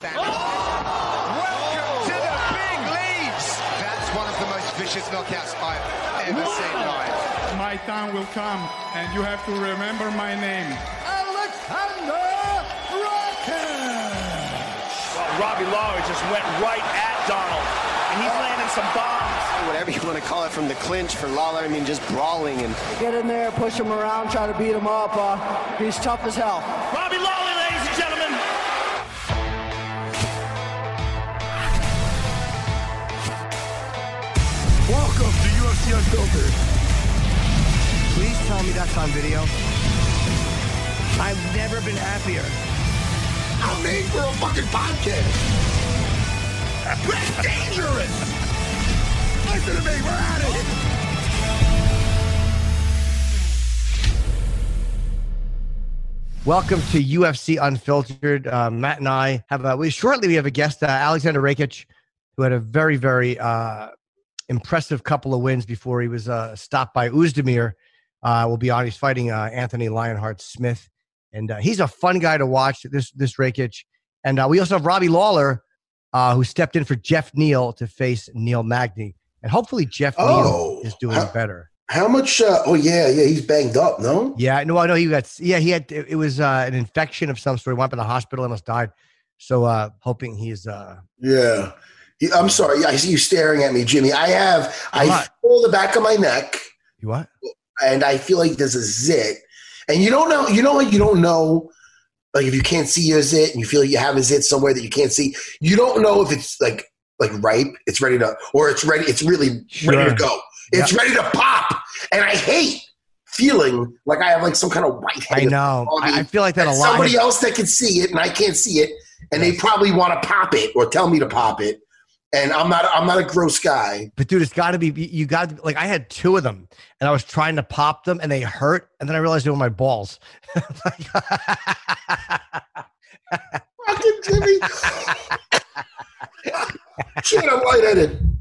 Welcome to the big leagues. That's one of the most vicious knockouts I've ever seen live. My time will come, and you have to remember my name. Alexander Rakic. Well, Robbie Lawler just went right at Donald, and he's landing some bombs. Whatever you want to call it from the clinch for Lawler, I mean, just brawling and Get in there, push him around, try to beat him up. Uh, he's tough as hell. Robbie Lawler, Welcome to UFC Unfiltered. Please tell me that's on video. I've never been happier. I'm made for a fucking podcast. That's dangerous. Listen to me, we're at it. Welcome to UFC Unfiltered. Uh, Matt and I have a, we shortly we have a guest, uh, Alexander Rakic, who had a very very uh, impressive couple of wins before he was uh, stopped by Oezdemir. Uh, will be on. He's fighting uh, Anthony Lionheart Smith, and uh, he's a fun guy to watch. This this Rakic, and uh, we also have Robbie Lawler, uh, who stepped in for Geoff Neal to face Neil Magny, and hopefully Geoff Oh, Neal is doing how- better. How much? Uh, oh yeah, yeah, he's banged up. No, Yeah, no, I know he got. Yeah, he had. It, it was uh, an infection of some sort. He went up in the hospital, almost died. So, uh, hoping he's. Uh, yeah. I'm sorry. I see you staring at me, Jimmy. I have. I What? feel the back of my neck, you what? and I feel like there's a zit. And you don't know. You know what? You don't know. Like if you can't see your zit, and you feel you have a zit somewhere that you can't see, you don't know if it's like like ripe. It's ready to, or it's ready. It's really ready to go. It's ready to pop. And I hate feeling like I have like some kind of white. I know. I, I feel like that a lot. somebody else that can see it and I can't see it, and they probably want to pop it or tell me to pop it. And I'm not I'm not a gross guy. But dude, it's got to be. You got to like. I had two of them, and I was trying to pop them, and they hurt, and then I realized they were my balls. Fucking Jimmy. Shit, I'm lightheaded.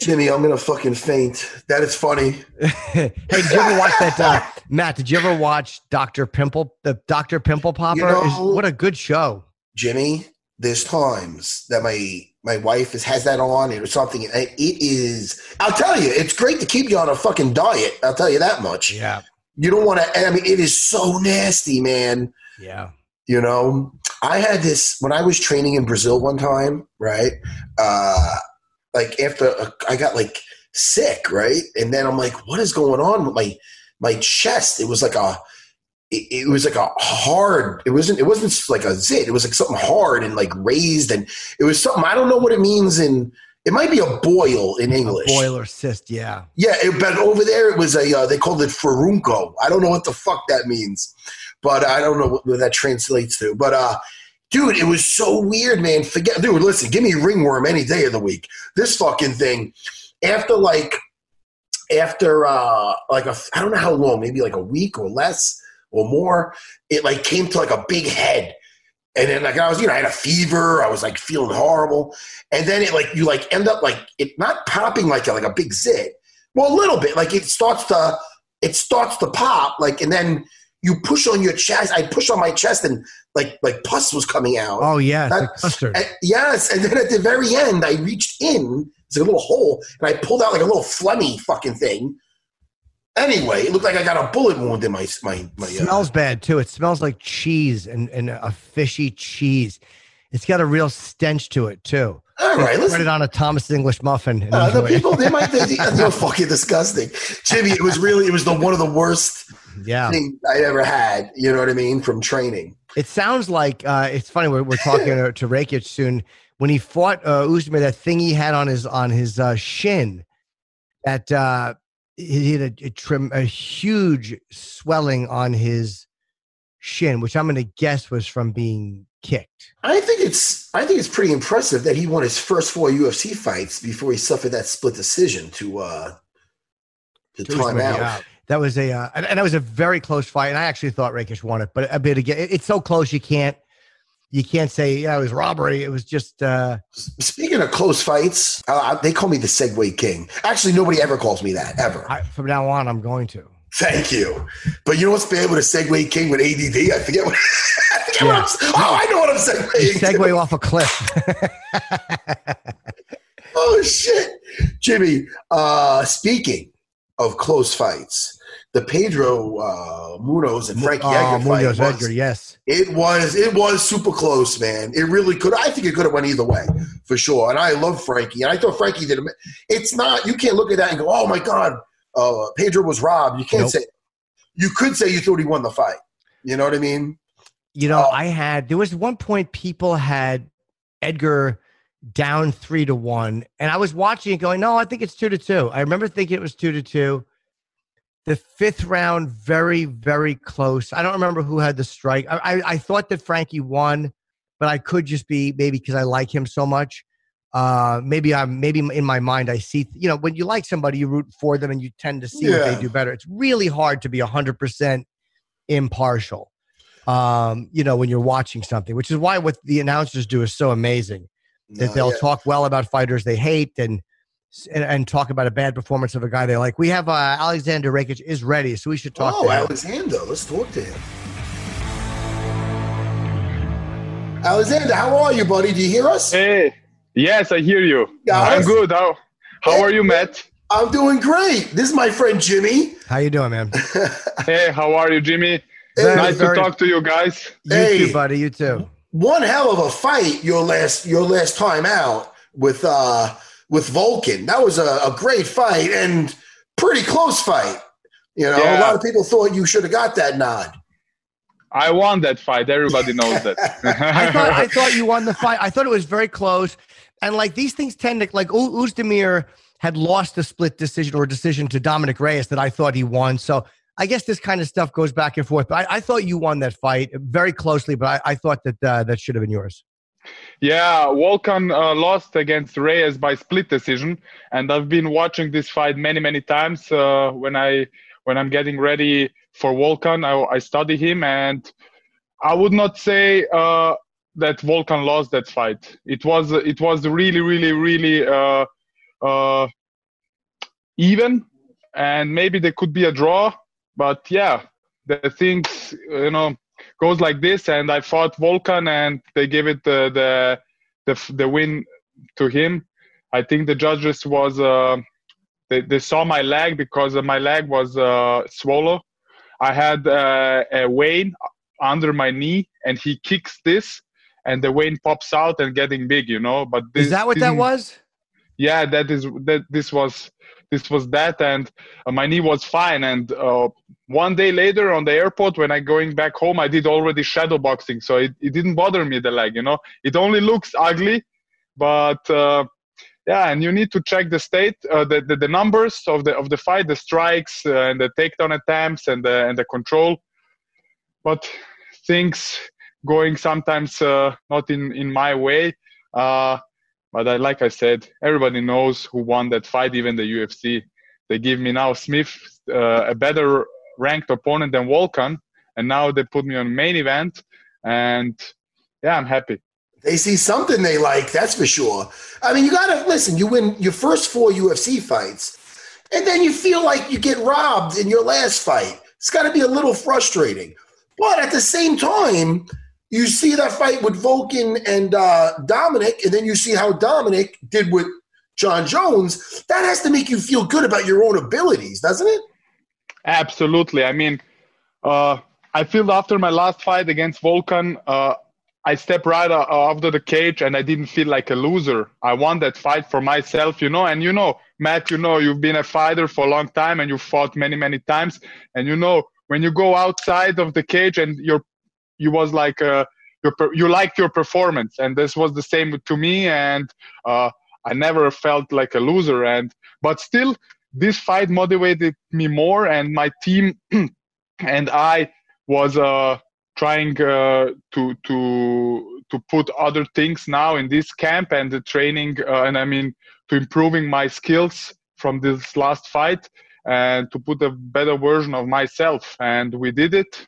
Jimmy, I'm gonna fucking faint. That is funny. hey, did you ever watch that, uh, Matt? Did you ever watch Doctor Pimple, the Doctor Pimple Popper? Is- know- what a good show. Jimmy, there's times that my my wife is, has that on or something. It is. I'll tell you, it's great to keep you on a fucking diet. I'll tell you that much. Yeah, You don't want to. I mean, it is so nasty, man. yeah. You know, I had this when I was training in Brazil one time, right? Uh, like after I got like sick, right? And then I'm like, what is going on with my my chest? It was like a it, it was like a hard it wasn't it wasn't like a zit it was like something hard and like raised and it was something i don't know what it means in it might be a boil in english Boiler cyst. Yeah. yeah, it, but over there it was a uh, they called it furunco. I don't know what the fuck that means, but I don't know what, what that translates to. But uh, dude, it was so weird, man. Forget, dude. Listen, give me ringworm any day of the week. This fucking thing, after like, after uh, like a I don't know how long, maybe like a week or less or more, it like came to like a big head. And then like I was, you know, I had a fever. I was like feeling horrible. And then it like you like end up like it not popping like a, like a big zit. Well, a little bit. Like it starts to it starts to pop. Like and then you push on your chest. I pushed on my chest and like like pus was coming out. Oh yeah, That- And- yes, and then at the very end, I reached in. It's like a little hole, and I pulled out like a little phlegmy fucking thing. Anyway, it looked like I got a bullet wound in my my my. Uh, smells bad too. It smells like cheese and, and a fishy cheese. It's got a real stench to it too. all right, let's Put it on a Thomas English muffin. Uh, the people they might they, they're fucking disgusting. Jimmy, it was really it was the one of the worst yeah. I ever had. You know what I mean from training. It sounds like uh, it's funny. We're, we're talking to, to Rakic soon. When he fought uh, Usman, that thing he had on his on his uh, shin, that uh, he had a, a trim a huge swelling on his shin, which I'm going to guess was from being kicked. I think it's I think it's pretty impressive that he won his first four UFC fights before he suffered that split decision to uh to to time out. That was a uh, and, and that was a very close fight, and I actually thought Rakic won it, but a bit again, it- it's so close you can't you can't say yeah it was robbery. It was just uh, Speaking of close fights, uh, they call me the Segway King. Actually, nobody ever calls me that ever. I, from now on I'm going to. Thank you. But you know what's bad with a Segway King with ADD? I forget what. I forget what Yeah. I'm, oh, I know what I'm to. segue off a cliff. Oh shit, Jimmy. Uh, speaking of close fights, the Pedro uh, Munhoz and Frankie oh, Edgar fight Edgar, yes. It was it was super close, man. It really could. I think it could have went either way for sure. And I love Frankie, and I thought Frankie did. It's not. You can't look at that and go, "Oh my god, uh, Pedro was robbed." You can't Nope. say. You could say you thought he won the fight. You know what I mean? You know, Oh. I had there was one point people had Edgar down three to one, and I was watching it going, no, I think it's two to two. I remember thinking it was two to two. The fifth round, very, very close. I don't remember who had the strike. I, I, I thought that Frankie won, but I could just be maybe because I like him so much. Uh, maybe I'm maybe in my mind I see you know when you like somebody you root for them and you tend to see what they do better. It's really hard to be hundred percent impartial. Um, you know when you're watching something, which is why what the announcers do is so amazing that No, they'll yeah. talk well about fighters they hate and, and and talk about a bad performance of a guy they like. We have uh, Alexander Rakic is ready, so we should talk. Oh, to him. Alexander. Let's talk to him. Alexander, how are you, buddy? Do you hear us? Hey, yes, I hear you. Guys? I'm good. How how are you, Matt? I'm doing great. This is my friend Jimmy. How you doing, man? Hey, how are you, Jimmy? Very, nice very- to talk to you guys. You Hey. too, buddy. You too. One hell of a fight your last your last time out with uh with Volkan. That was a, a great fight and pretty close fight. You know, a lot of people thought you should have got that nod. I won that fight. Everybody knows that. I thought I thought you won the fight. I thought it was very close, and like these things tend to like U- Oezdemir had lost a split decision or decision to Dominick Reyes that I thought he won. So I guess this kind of stuff goes back and forth. But I, I thought you won that fight very closely. But I, I thought that uh, that should have been yours. Yeah, Volkan uh, lost against Reyes by split decision, and I've been watching this fight many, many times. Uh, when I when I'm getting ready for Volkan, I, I study him, and I would not say uh, that Volkan lost that fight. It was it was really, really, really uh, uh, even, and maybe there could be a draw. But yeah, the things you know goes like this, and I fought Volkan, and they gave it the the the, the win to him. I think the judges was uh, they, they saw my leg because my leg was uh, swollen. I had uh, a vein under my knee, and he kicks this, and the vein pops out and getting big, you know. But this Is that what that was? yeah that is that this was this was that and uh, my knee was fine and uh, one day later on the airport when i going back home i did already shadow boxing. So it, it didn't bother me the leg you know? It only looks ugly but uh, yeah and you need to check the state uh, the, the the numbers of the of the fight the strikes uh, and the takedown attempts and the and the control. But things going sometimes uh, not in in my way uh, but I, like I said, everybody knows who won that fight, even the UFC. They give me now Smith uh, a better ranked opponent than Volkan, and now they put me on main event, and yeah, I'm happy. They see something they like, that's for sure. I mean, you gotta listen, you win your first four UFC fights, and then you feel like you get robbed in your last fight. It's gotta be a little frustrating. But at the same time, you see that fight with Volkan and uh, Dominick, and then you see how Dominick did with Jon Jones. That has to make you feel good about your own abilities, doesn't it? Absolutely. I mean, uh, I feel after my last fight against Volkan, uh, I stepped right uh, after the cage and I didn't feel like a loser. I won that fight for myself, you know. And you know, Matt, you know, you've been a fighter for a long time and you fought many, many times. And you know, when you go outside of the cage and you're, you was like, uh, your, you liked your performance, and this was the same to me. And uh, I never felt like a loser. And but still, this fight motivated me more, and my team and I was uh, trying uh, to to to put other things now in this camp and the training, uh, and I mean to improving my skills from this last fight and to put a better version of myself. And we did it,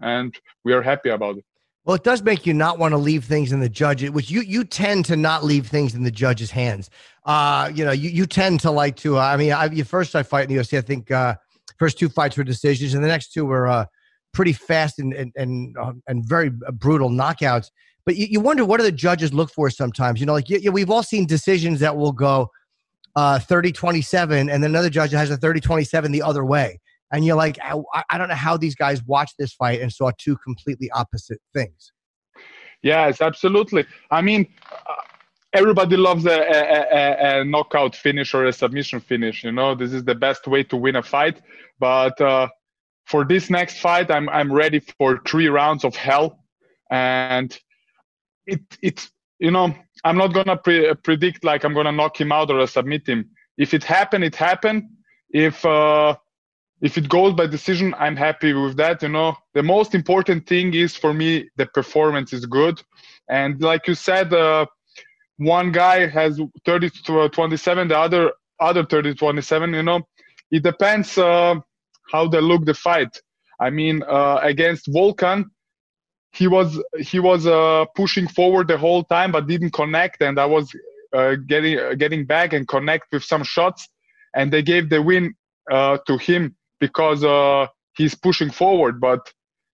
and we are happy about it. Well, it does make you not want to leave things in the judge, which you you tend to not leave things in the judge's hands. Uh, you know, you, you tend to like to. Uh, I mean, I, first I fight in the UFC. I think uh, first two fights were decisions, and the next two were uh, pretty fast and and and, uh, and very brutal knockouts. But you, you, wonder what do the judges look for sometimes? You know, like you, you, we've all seen decisions that will go uh, 30-27, and then another judge has a 30-27 the other way and you're like, I, I don't know how these guys watched this fight and saw two completely opposite things. Yes, absolutely. I mean, uh, everybody loves a, a, a, a, knockout finish or a submission finish. You know, this is the best way to win a fight. But uh, for this next fight, I'm I'm ready for three rounds of hell, and it it you know I'm not gonna pre- predict like I'm gonna knock him out or submit him. If it happened, it happened. If uh, if it goes by decision, I'm happy with that. You know, the most important thing is for me the performance is good, and like you said, uh, one guy has 30 to 27, the other other 30 to 27. You know, it depends uh, how they look the fight. I mean, uh, against Volkan, he was he was uh, pushing forward the whole time, but didn't connect, and I was uh, getting getting back and connect with some shots, and they gave the win uh, to him because uh, he's pushing forward. But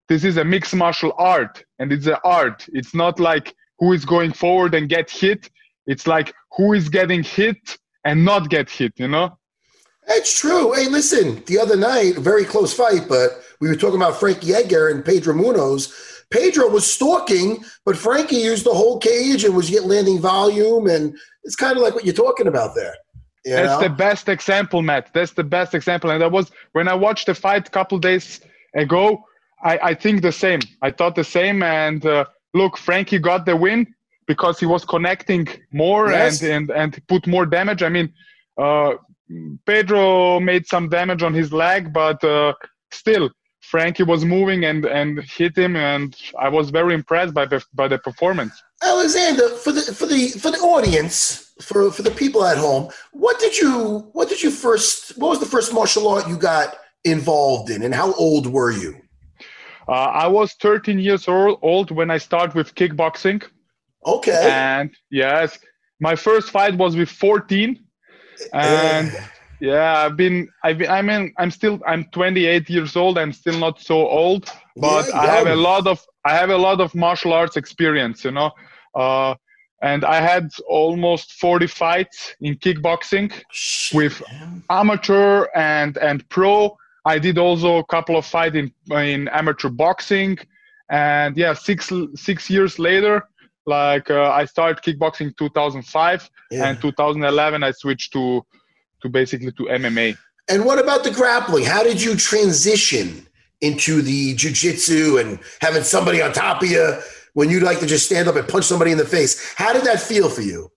this is a mixed martial art, and it's an art. It's not like who is going forward and get hit. It's like who is getting hit and not get hit. You know. It's true. Hey, listen, the other night, very close fight, but we were talking about Frankie Edgar and Pedro Munhoz. Pedro was stalking, but Frankie used the whole cage and was yet landing volume, and it's kind of like what you're talking about there. You That's know? the best example, Matt. That's the best example. And that was when I watched the fight a couple days ago. I, I think the same. I thought the same. And uh, look, Frankie got the win because he was connecting more yes. and, and and put more damage. I mean, uh, Pedro made some damage on his leg, but uh, still, Frankie was moving and and hit him, and I was very impressed by the by the performance. Alexander, for the for the for the audience, for for the people at home, what did you what did you first? What was the first martial art you got involved in, and how old were you? Uh, I was 13 years old when I started with kickboxing. Okay. And yes, my first fight was with 14, and. Yeah, I've been, I've been, I mean, I'm still, I'm 28 years old. I'm still not so old, but yeah, I have a lot of, I have a lot of martial arts experience, you know. Uh, and I had almost 40 fights in kickboxing Shit, with man. amateur and and pro. I did also a couple of fights in in amateur boxing, and yeah, six six years later, like uh, I started kickboxing 2005, yeah. and 2011 I switched to to basically to MMA. And what about the grappling? How did you transition into the jiu-jitsu and having somebody on top of you when you'd like to just stand up and punch somebody in the face? How did that feel for you?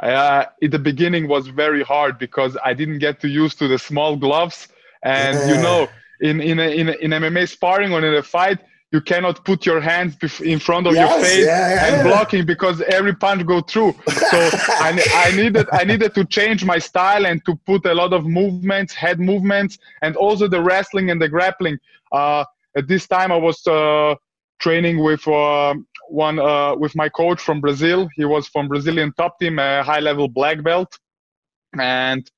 Uh, in the beginning was very hard because I didn't get to use to the small gloves, and yeah. you know, in in a, in, a, in MMA sparring or in a fight, you cannot put your hands in front of yes, your face yeah, yeah, and yeah. blocking because every punch go through. So I, I, needed I needed to change my style and to put a lot of movements, head movements, and also the wrestling and the grappling. Uh, at this time, I was uh, training with uh, one uh, with my coach from Brazil. He was from Brazilian top team, a high level black belt, and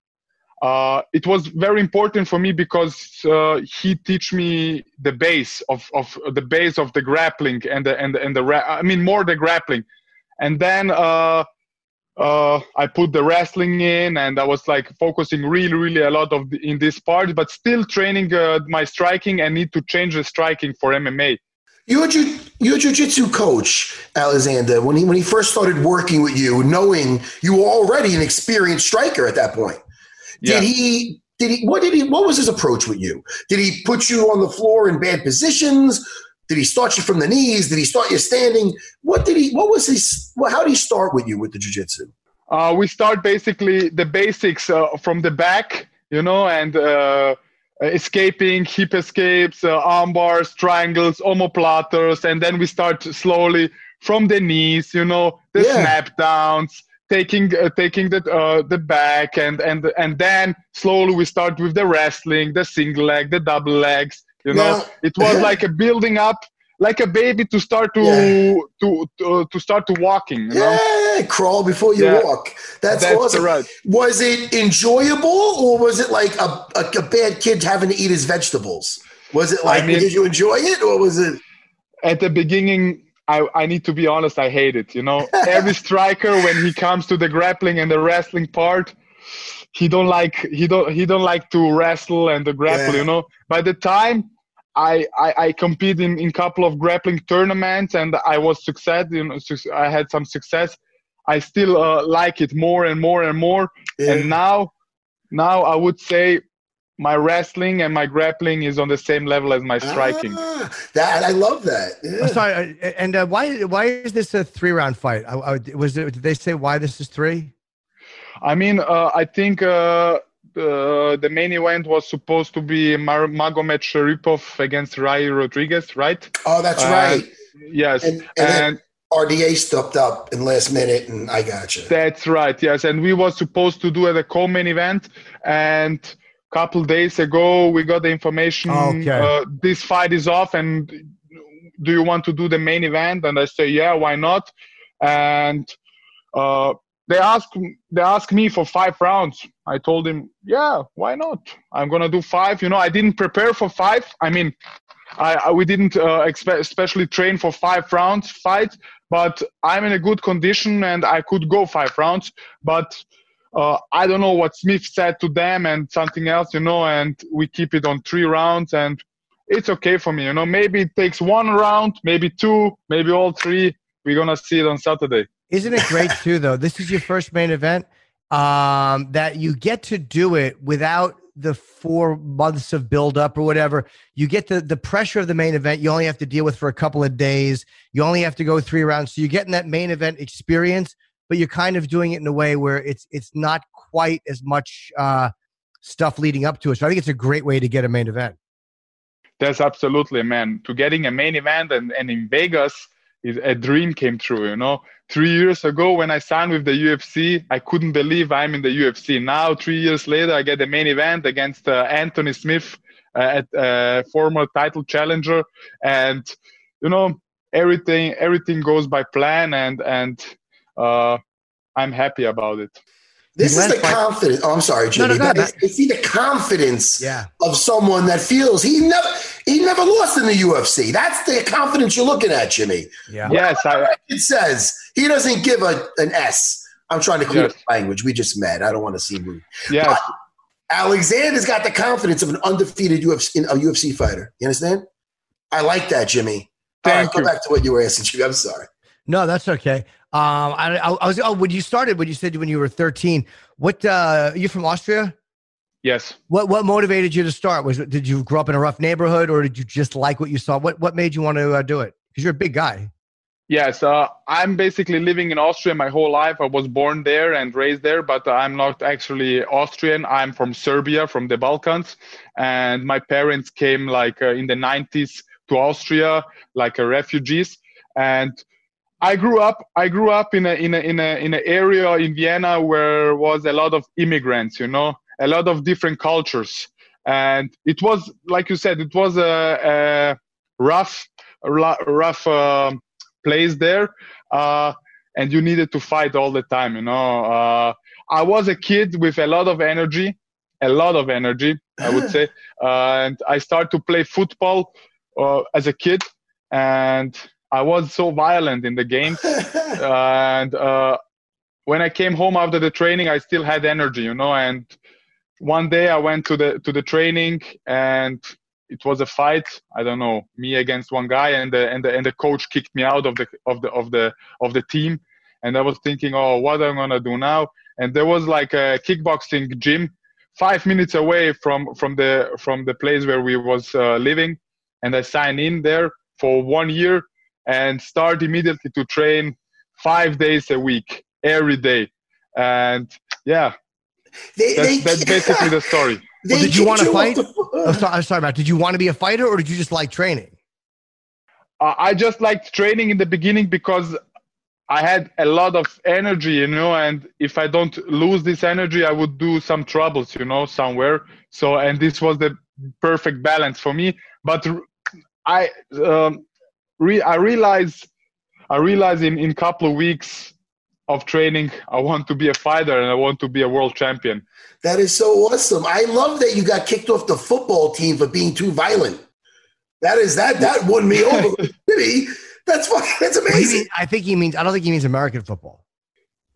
uh, it was very important for me because uh, he teach me the base of, of the base of the grappling and the and the, and the ra- I mean more the grappling, and then uh, uh, I put the wrestling in, and I was like focusing really, really a lot of the, in this part, but still training my striking and need to change the striking for MMA. Your, ju- your jiu-jitsu coach, Alexander, when he, when he first started working with you, knowing you were already an experienced striker at that point, did Yeah. he, did he, what did he, what was his approach with you? Did he put you on the floor in bad positions? Did he start you from the knees? Did he start you standing? What did he, what was his, well, how did he start with you with the jiu-jitsu? Uh, we start basically the basics uh, from the back, you know, and uh, escaping, hip escapes, uh, arm bars, triangles, omoplatas, and then we start slowly from the knees, you know, the Yeah. snap downs, taking uh, taking the uh, the back, and and and then slowly we start with the wrestling, the single leg, the double legs, you know. Now- It was like a building up. Like a baby to start to Yeah. to, to to start to walking, you know. Yeah, crawl before you Yeah. walk. That's, That's awesome. right. Was it enjoyable or was it like a, a, a bad kid having to eat his vegetables? Was it like, mean- did you enjoy it or was it? at the beginning I, I need to be honest i hate it you know every striker when he comes to the grappling and the wrestling part he don't like he don't he don't like to wrestle and the grapple Yeah. you know by the time I, I, I compete in in couple of grappling tournaments and I was success you know I had some success I still uh, like it more and more and more Yeah. and now now I would say my wrestling and my grappling is on the same level as my striking Ah, that I love that. Yeah. I'm sorry, uh, and uh, why why is this a three round fight? I, I, was it? Did they say why this is three? I mean, uh, I think uh, the, the main event was supposed to be Mar- Magomed Sharipov against Yair Rodriguez, right? Oh, that's Uh, right. Yes, And- and, and RDA stepped up in last minute, and I got you. that's right. Yes, and we was supposed to do it a co-main event, and couple days ago we got the information. Okay. Uh, this fight is off, and do you want to do the main event? And I say, yeah, why not? And uh, they asked they asked me for five rounds. I told him, yeah, why not? I'm gonna do five. You know, I didn't prepare for five. I mean, I, I we didn't uh, especially train for five rounds fight, but I'm in a good condition and I could go five rounds. But uh, I don't know what Smith said to them and something else, you know, and we keep it on three rounds and it's okay for me, you know. Maybe it takes one round, maybe two, maybe all three. We're gonna see it on Saturday. Isn't it great too, though? This is your first main event. Um, that you get to do it without the four months of build up or whatever. You get the the pressure of the main event. You only have to deal with for a couple of days. You only have to go three rounds. So you're getting that main event experience, but you're kind of doing it in a way where it's it's not quite as much uh, stuff leading up to it. So I think it's a great way to get a main event. That's absolutely, man. To getting a main event and, and in Vegas, is a dream came true. You know, three years ago when I signed with the UFC, I couldn't believe I'm in the UFC. Now, three years later, I get the main event against uh, Anthony Smith, uh, at, uh, former title challenger, and you know everything everything goes by plan, and and uh, I'm happy about it. This The is the fight- confidence. Oh, I'm sorry, Jimmy. No, no, Jimmy. go ahead, but it's, it's the confidence Yeah. of someone that feels he never he never lost in the UFC. That's the confidence you're looking at, Jimmy. Yeah. Yes, I, It says he doesn't give a an S. I'm trying to clear Yes. the language. We just met. I don't want to seem rude. yes, Alexander's got the confidence of an undefeated UFC, a UFC fighter. You understand? I like that, Jimmy. All right, Thank go you. back to what you were asking, Jimmy. I'm sorry. No, that's okay. Um, I, I, I was oh, when you started, when you said when you were 13, what uh, you from Austria? Yes. What what motivated you to start? Was it, did you grow up in a rough neighborhood, or did you just like what you saw? What what made you want to uh, do it? Because you're a big guy. Yes, uh, I'm basically living in Austria my whole life. I was born there and raised there, but I'm not actually Austrian. I'm from Serbia, from the Balkans, and my parents came like uh, in the 90s to Austria, like uh, refugees. And I grew up. I grew up in a in a in a in an area in Vienna where was a lot of immigrants. You know, a lot of different cultures, and it was like you said, it was a, a rough, rough. um place there uh, and you needed to fight all the time you know uh, i was a kid with a lot of energy a lot of energy i would say uh, and i started to play football uh, as a kid and i was so violent in the games and uh, when I came home after the training, I still had energy, you know. And one day I went to the to the training, and it was a fight. I don't know, me against one guy, and the and the and the coach kicked me out of the of the of the of the team. And I was thinking, oh, what am I gonna do now? And there was like a kickboxing gym five minutes away from from the from the place where we was uh, living, and I signed in there for one year and start immediately to train five days a week every day. And yeah, They, that's, they, that's basically the story. Well, did you want to fight? the- Oh, sorry, I'm sorry, Matt. Did you want to be a fighter or did you just like training? Uh, I just liked training in the beginning because I had a lot of energy, you know, and if I don't lose this energy, I would do some troubles, you know, somewhere. So, and this was the perfect balance for me. But I, um, re- I realized, I realized in in couple of weeks of training, I want to be a fighter and I want to be a world champion. That is so awesome. I love that you got kicked off the football team for being too violent. That is that that won me over. Jimmy, that's that's What do amazing. mean- I think he means. I don't think he means American football.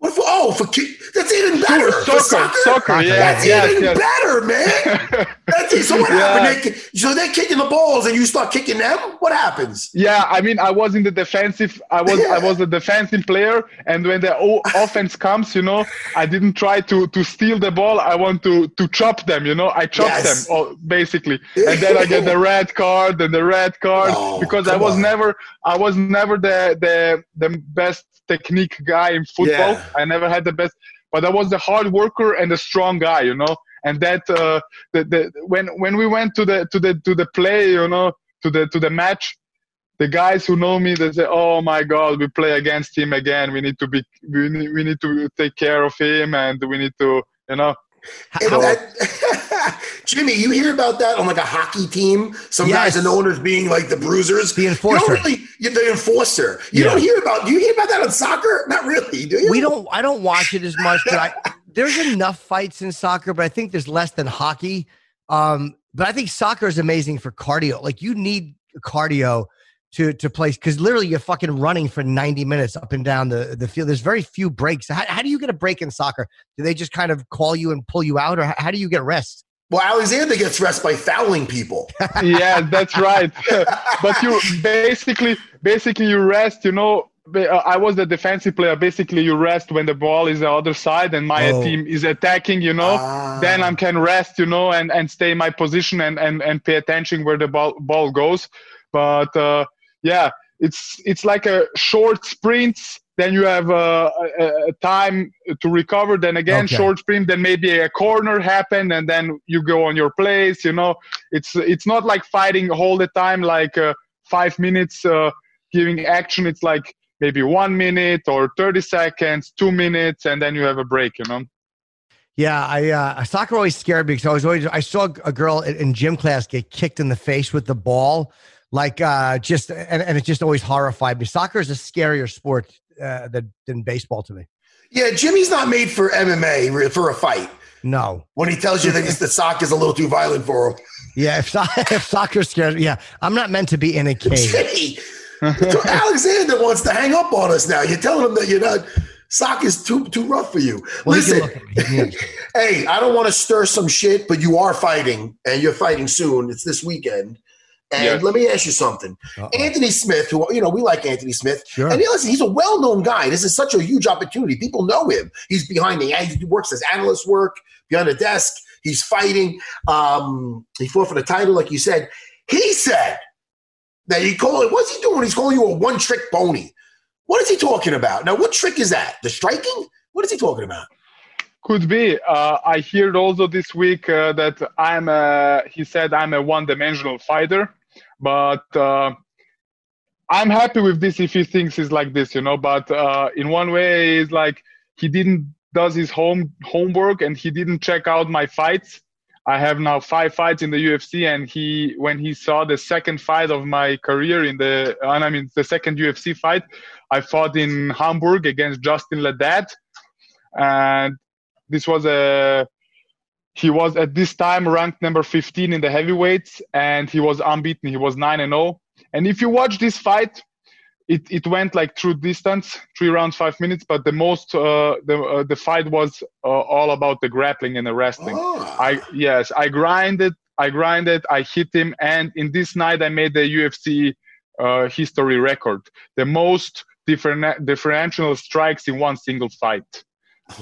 What for, oh, for that's even better. For Soccer, soccer, yeah, That's yes, even yes. better, man. That's. So what Yeah. happened? They, so they're kicking the balls, and you start kicking them. What happens? Yeah, I mean, I was in the defensive. I was I was a defensive player, and when the o- offense comes, you know, I didn't try to to steal the ball. I want to to chop them. You know, I chop Yes. them oh, basically, and then I get the red card and the red card Oh, because I was on. never I was never the the the best technique guy in football. Yeah. I never had the best, but I was the hard worker and the strong guy. You know, and that uh, the, the when when we went to the to the to the play, you know, to the to the match the guys who know me they say oh my god we play against him again we need to be we need, we need to take care of him and we need to you know And Jimmy, you hear about that on like a hockey team? Some guys Yes. are known as being like the bruisers. The You enforcer. don't really, you're the enforcer. You Yeah. don't hear about. Do you hear about that on soccer? Not really. Do you? We don't. I don't watch it as much, but I, there's enough fights in soccer, but I think there's less than hockey. Um, but I think soccer is amazing for cardio. Like you need cardio to to play because literally you're fucking running for 90 minutes up and down the the field. There's very few breaks. How, how do you get a break in soccer? Do they just kind of call you and pull you out, or how, how do you get rest? Well, Alexander gets rest by fouling people. yeah that's right but you basically basically you rest you know uh, I was the defensive player. Basically, you rest when the ball is the other side and my Oh. team is attacking. You know, Ah. then I can rest. You know, and and stay in my position and and and pay attention where the ball ball goes. But uh, yeah, it's it's like a short sprints. Then you have a, a- a time to recover. Then again, Okay. short sprint. Then maybe a corner happen, and then you go on your place. You know, it's it's not like fighting all the time, like uh, five minutes uh, giving action. It's like maybe one minute or 30 seconds, two minutes, and then you have a break. You know. Yeah, I uh, soccer always scared me because I was always I saw a girl in, in gym class get kicked in the face with the ball, like uh, just and, and it just always horrified me. Soccer is a scarier sport uh, than than baseball to me. Yeah, Jimmy's not made for MMA for a fight. No, When he tells you that the sock is a little too violent for him. yeah, if, so- if soccer scares me, yeah, I'm not meant to be in a cage. Jimmy, Alexander wants to hang up on us now. You're telling him that you're not. Soccer's too too rough for you. Well, Listen, look at me. He can- hey, I don't want to stir some shit, but you are fighting, and you're fighting soon. It's this weekend. And Yes. let me ask you something. Uh-oh. Anthony Smith, who you know, we like Anthony Smith. Sure. And listen, he's a well-known guy. This is such a huge opportunity. People know him. He's behind the he works as analyst work behind the desk. He's fighting. Um, he fought for the title, like you said. He said that he called. What's he doing? He's calling you a one-trick pony. What is he talking about? Now, what trick is that? The striking? What is he talking about? Could be. Uh, I heard also this week uh, that I'm a. He said I'm a one-dimensional fighter, but uh, I'm happy with this if he thinks he's like this, you know. But uh, in one way, it's like he didn't does his home homework and he didn't check out my fights. I have now five fights in the UFC, and he when he saw the second fight of my career in the, and I mean the second UFC fight, I fought in Hamburg against Justin Ledet, and this was a he was at this time ranked number 15 in the heavyweights and he was unbeaten he was 9 and 0 and if you watch this fight it, it went like through distance, three rounds, five minutes. But the most uh, the uh, the fight was uh, all about the grappling and the wrestling. Oh. I yes, I grinded, I grinded, I hit him, and in this night I made the UFC uh, history record, the most different differential strikes in one single fight.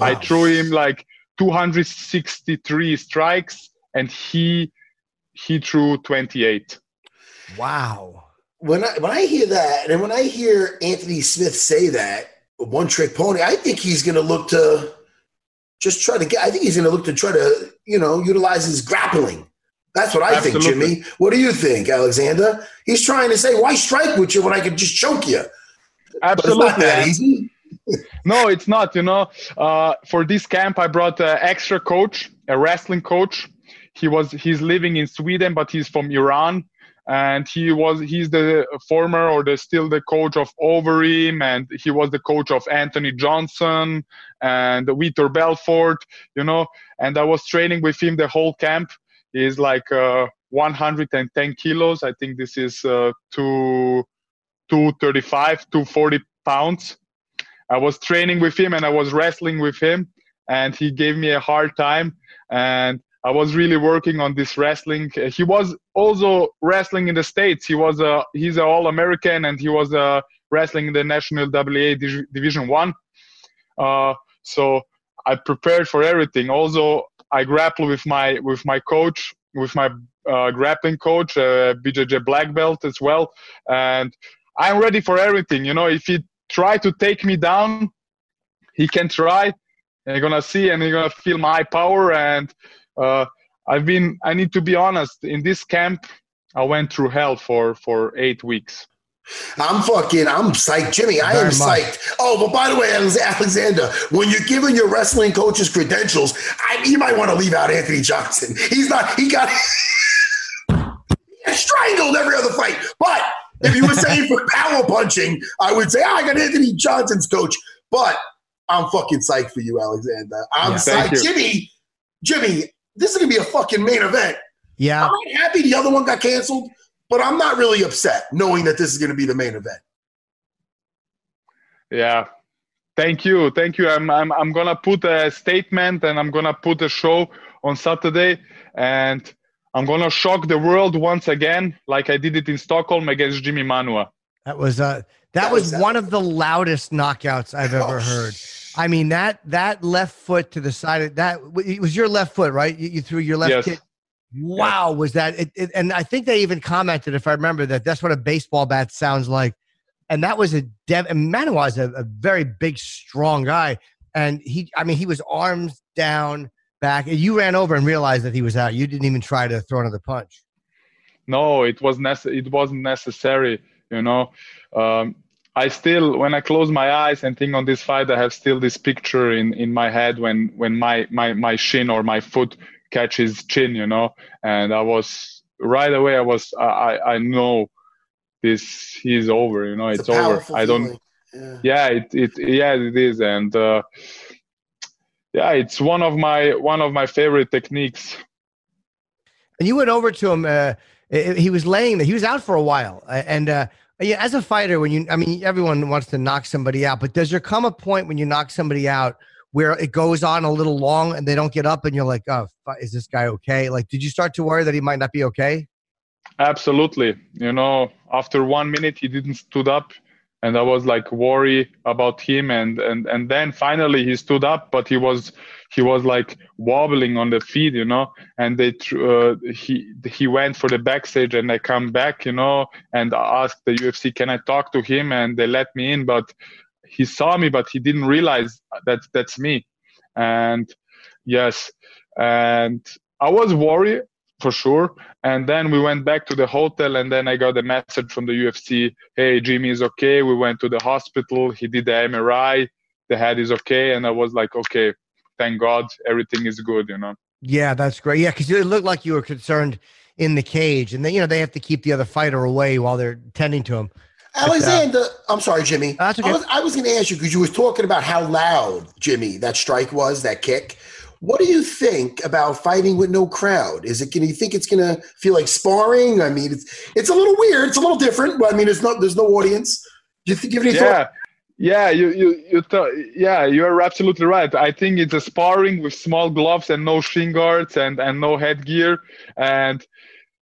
I threw him like 263 strikes, and he he threw 28. Wow. when I when I hear that, and when I hear Anthony Smith say that one trick pony, I think he's going to look to just try to get. I think he's going to look to try to you know utilize his grappling. That's what I think, Jimmy. What do you think, Alexander? He's trying to say, why strike with you when I can just choke you? But it's Absolutely. No, it's not. You know, uh, for this camp, I brought an extra coach, a wrestling coach. He was he's living in Sweden, but he's from Iran, and he was he's the former or the still the coach of Overeem, and he was the coach of Anthony Johnson and Vitor Belfort. You know, and I was training with him the whole camp. He's like uh, 110 kilos. I think this is uh, two 235, 240 pounds. I was training with him and I was wrestling with him, and he gave me a hard time. And I was really working on this wrestling. He was also wrestling in the states. He was a he's an All American, and he was uh, wrestling in the National WA Division One. Uh, so I prepared for everything. Also, I grappled with my with my coach, with my uh, grappling coach, uh, BJJ black belt as well, and I'm ready for everything. You know, if he try to take me down, he can try. And you're gonna see, and you're gonna feel my power. And uh, I've been. I need to be honest. In this camp, I went through hell for for eight weeks. I'm fucking, I'm psyched. Jimmy, I am Very much. psyched. Oh, but by the way, Alexander, when you're giving your wrestling coaches credentials, I, you might want to leave out Anthony Johnson. He's not, he got, he got strangled every other fight. But if you were saying for power punching, I would say, oh, I got Anthony Johnson's coach. But I'm fucking psyched for you, Alexander. I'm Yeah. Psyched. Jimmy, Jimmy, this is going to be a fucking main event. Yeah. I'm not happy the other one got canceled, but I'm not really upset knowing that this is going to be the main event. Yeah. Thank you, thank you. I'm I'm I'm gonna put a statement and I'm gonna put a show on Saturday, and I'm gonna shock the world once again, like I did it in Stockholm against Jimmy Manuwa. That was uh that, That was, was- one of the loudest knockouts I've ever Oh, heard. I mean that that left foot to the side of that it was your left foot, right? You, you threw your left Yes. kick. Wow, was that it, it? And I think they even commented, if I remember, that that's what a baseball bat sounds like. And that was a dev. And Manuwa is a, a very big, strong guy, and he, I mean, he was arms down, back. And you ran over and realized that he was out. You didn't even try to throw another punch. no it was nece- it wasn't necessary you know um, i still when i close my eyes and think on this fight i have still this picture in in my head when when my my my shin or my foot catches chin you know and i was right away i was i i I know this he's over you know it's, a over i don't feeling. Yeah. yeah it, it yeah it is and uh yeah it's one of my one of my favorite techniques And you went over to him. Uh, he was laying there. He was out for a while. And uh, yeah, as a fighter, when you, I mean, everyone wants to knock somebody out, but does there come a point when you knock somebody out where it goes on a little long and they don't get up, and you're like, oh, is this guy okay? Like, did you start to worry that he might not be okay? Absolutely. You know, after one minute he didn't stood up and I was like worried about him and, and, and then finally he stood up, but he was, he was like wobbling on the feet, you know, and they, uh, he, he went for the backstage and I come back, you know, and I asked the UFC, can I talk to him? And they let me in, but he saw me, but he didn't realize that that's me. And yes, and I was worried for sure. And then we went back to the hotel, and then I got a message from the UFC hey, Jimmy is okay. We went to the hospital. He did the MRI. The head is okay. And I was like, okay, thank God, everything is good, you know. Yeah, that's great. Yeah, because it looked like you were concerned in the cage, and then you know they have to keep the other fighter away while they're tending to him. Alexander, I'm sorry, Jimmy. That's okay. I was, I was going to ask you because you were talking about how loud, Jimmy, that strike was, that kick. What do you think about fighting with no crowd? Is it going? You think it's going to feel like sparring? I mean, it's it's a little weird. It's a little different. But I mean, there's no there's no audience. Do you think have any yeah. thoughts? Yeah, you you you th- yeah, you are absolutely right. I think it's a sparring with small gloves and no shin guards and and no headgear. And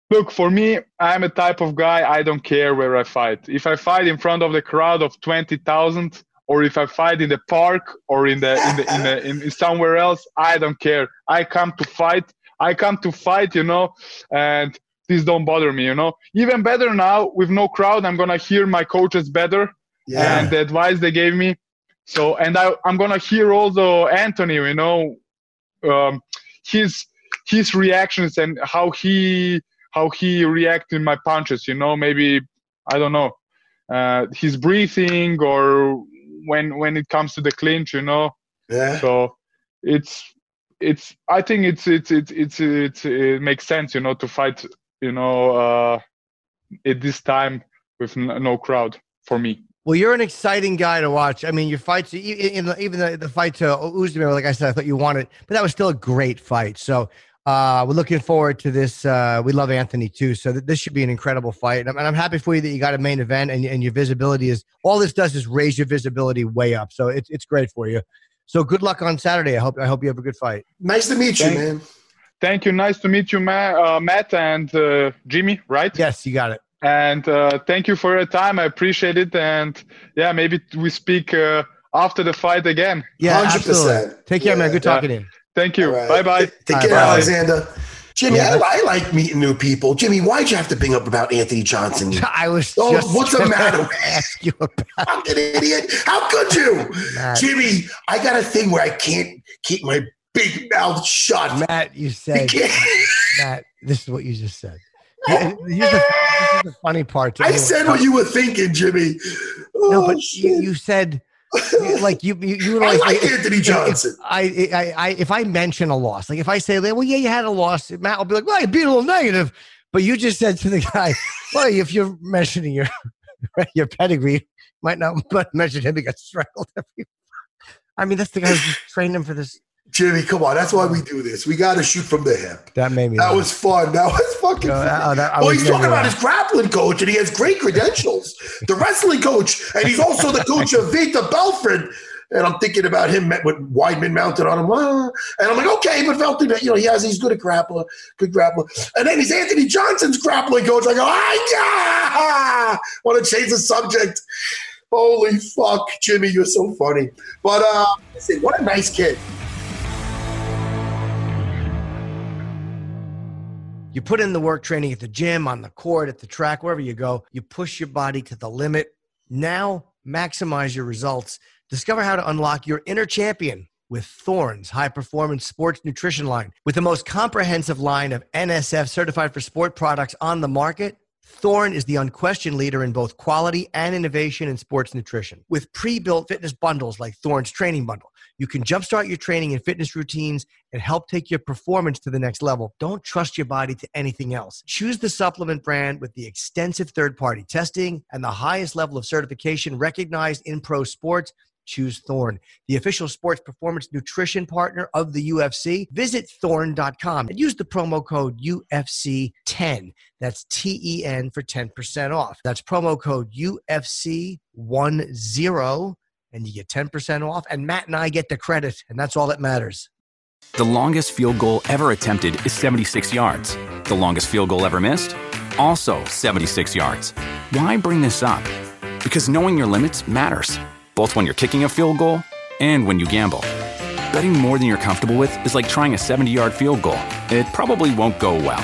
look, for me, I'm a type of guy. I don't care where I fight. If I fight in front of the crowd of twenty thousand, or if I fight in the park or in the in the in, the, in somewhere else, I don't care. I come to fight. I come to fight, you know, and this don't bother me, you know. Even better now with no crowd, I'm gonna hear my coaches better Yeah. and the advice they gave me. So, and I, I'm gonna hear also Anthony, you know, um, his his reactions and how he how he react in my punches. You know, maybe I don't know uh, his breathing or when when it comes to the clinch. You know, Yeah. so it's it's I think it's it's it's it's, it's it makes sense. You know, to fight. You know, uh, at this time with no crowd for me. Well, you're an exciting guy to watch. I mean, your fights, e- e- the, even the, the fight to Usman, like I said, I thought you won it, but that was still a great fight. So uh, we're looking forward to this. Uh, we love Anthony too, so th- this should be an incredible fight. And I'm, and I'm happy for you that you got a main event and, and your visibility is all this does is raise your visibility way up. So it's it's great for you. So good luck on Saturday. I hope I hope you have a good fight. Nice to meet you, Thank- man. Thank you. Nice to meet you, Ma- uh, Matt and uh, Jimmy. Right? Yes, you got it. And uh, thank you for your time. I appreciate it. And yeah, maybe we speak uh, after the fight again. Yeah, 100%. absolutely. Take care, man. Good talking to you. Thank you. All right. Bye bye. Take All care, right, bye. Alexander. Jimmy, Yeah, I, I like meeting new people. Jimmy, why'd you have to bring up about Anthony Johnson? I was Oh, just what's the gonna matter? Ask you about fucking idiot. How could you? Matt. Jimmy, I got a thing where I can't keep my big mouth shut. Matt. You said Matt. This is what you just said. Yeah, Here's the, this is the funny part. to I said what you were thinking, Jimmy. No, Oh, but you, you said you- like you you, you were I like, like if- Anthony if- Johnson. I, I I if I mention a loss, like if I say, well, yeah, you had a loss, Matt will be like, well, you beat a little negative. But you just said to the guy, well, if you're mentioning your your pedigree, might not but mention him. He got strangled every. I mean, that's the guy who trained him for this. Jimmy, come on. That's why we do this. We got to shoot from the hip. That made me. That laugh. was fun. That was fucking No, fun. that- oh, that- well, he's talking about laugh. his grappling coach, and he has great credentials. the wrestling coach, and he's also the coach of Vitor Belfort. And I'm thinking about him met with Weidman mounted on him. And I'm like, okay, but Felton, you know, he has he's good at grappler, good grappler. And then he's Anthony Johnson's grappling coach. I go, ah, yeah! Want to change the subject? Holy fuck, Jimmy, you're so funny. But uh, listen, what a nice kid. You put in the work training at the gym, on the court, at the track, wherever you go. You push your body to the limit. Now maximize your results. Discover how to unlock your inner champion with Thorne's high performance sports nutrition line. With the most comprehensive line of NSF certified for sport products on the market, Thorne is the unquestioned leader in both quality and innovation in sports nutrition. With pre built fitness bundles like Thorne's Training Bundle, you can jumpstart your training and fitness routines and help take your performance to the next level. Don't trust your body to anything else. Choose the supplement brand with the extensive third party testing and the highest level of certification recognized in pro sports. Choose Thorne, the official sports performance nutrition partner of the UFC. Visit thorne.com and use the promo code UFC10. That's T E N for 10% off. That's promo code UFC10 and you get 10% off. And Matt and I get the credit, and that's all that matters. The longest field goal ever attempted is 76 yards. The longest field goal ever missed? Also 76 yards. Why bring this up? Because knowing your limits matters, both when you're kicking a field goal and when you gamble. Betting more than you're comfortable with is like trying a 70 yard field goal, it probably won't go well.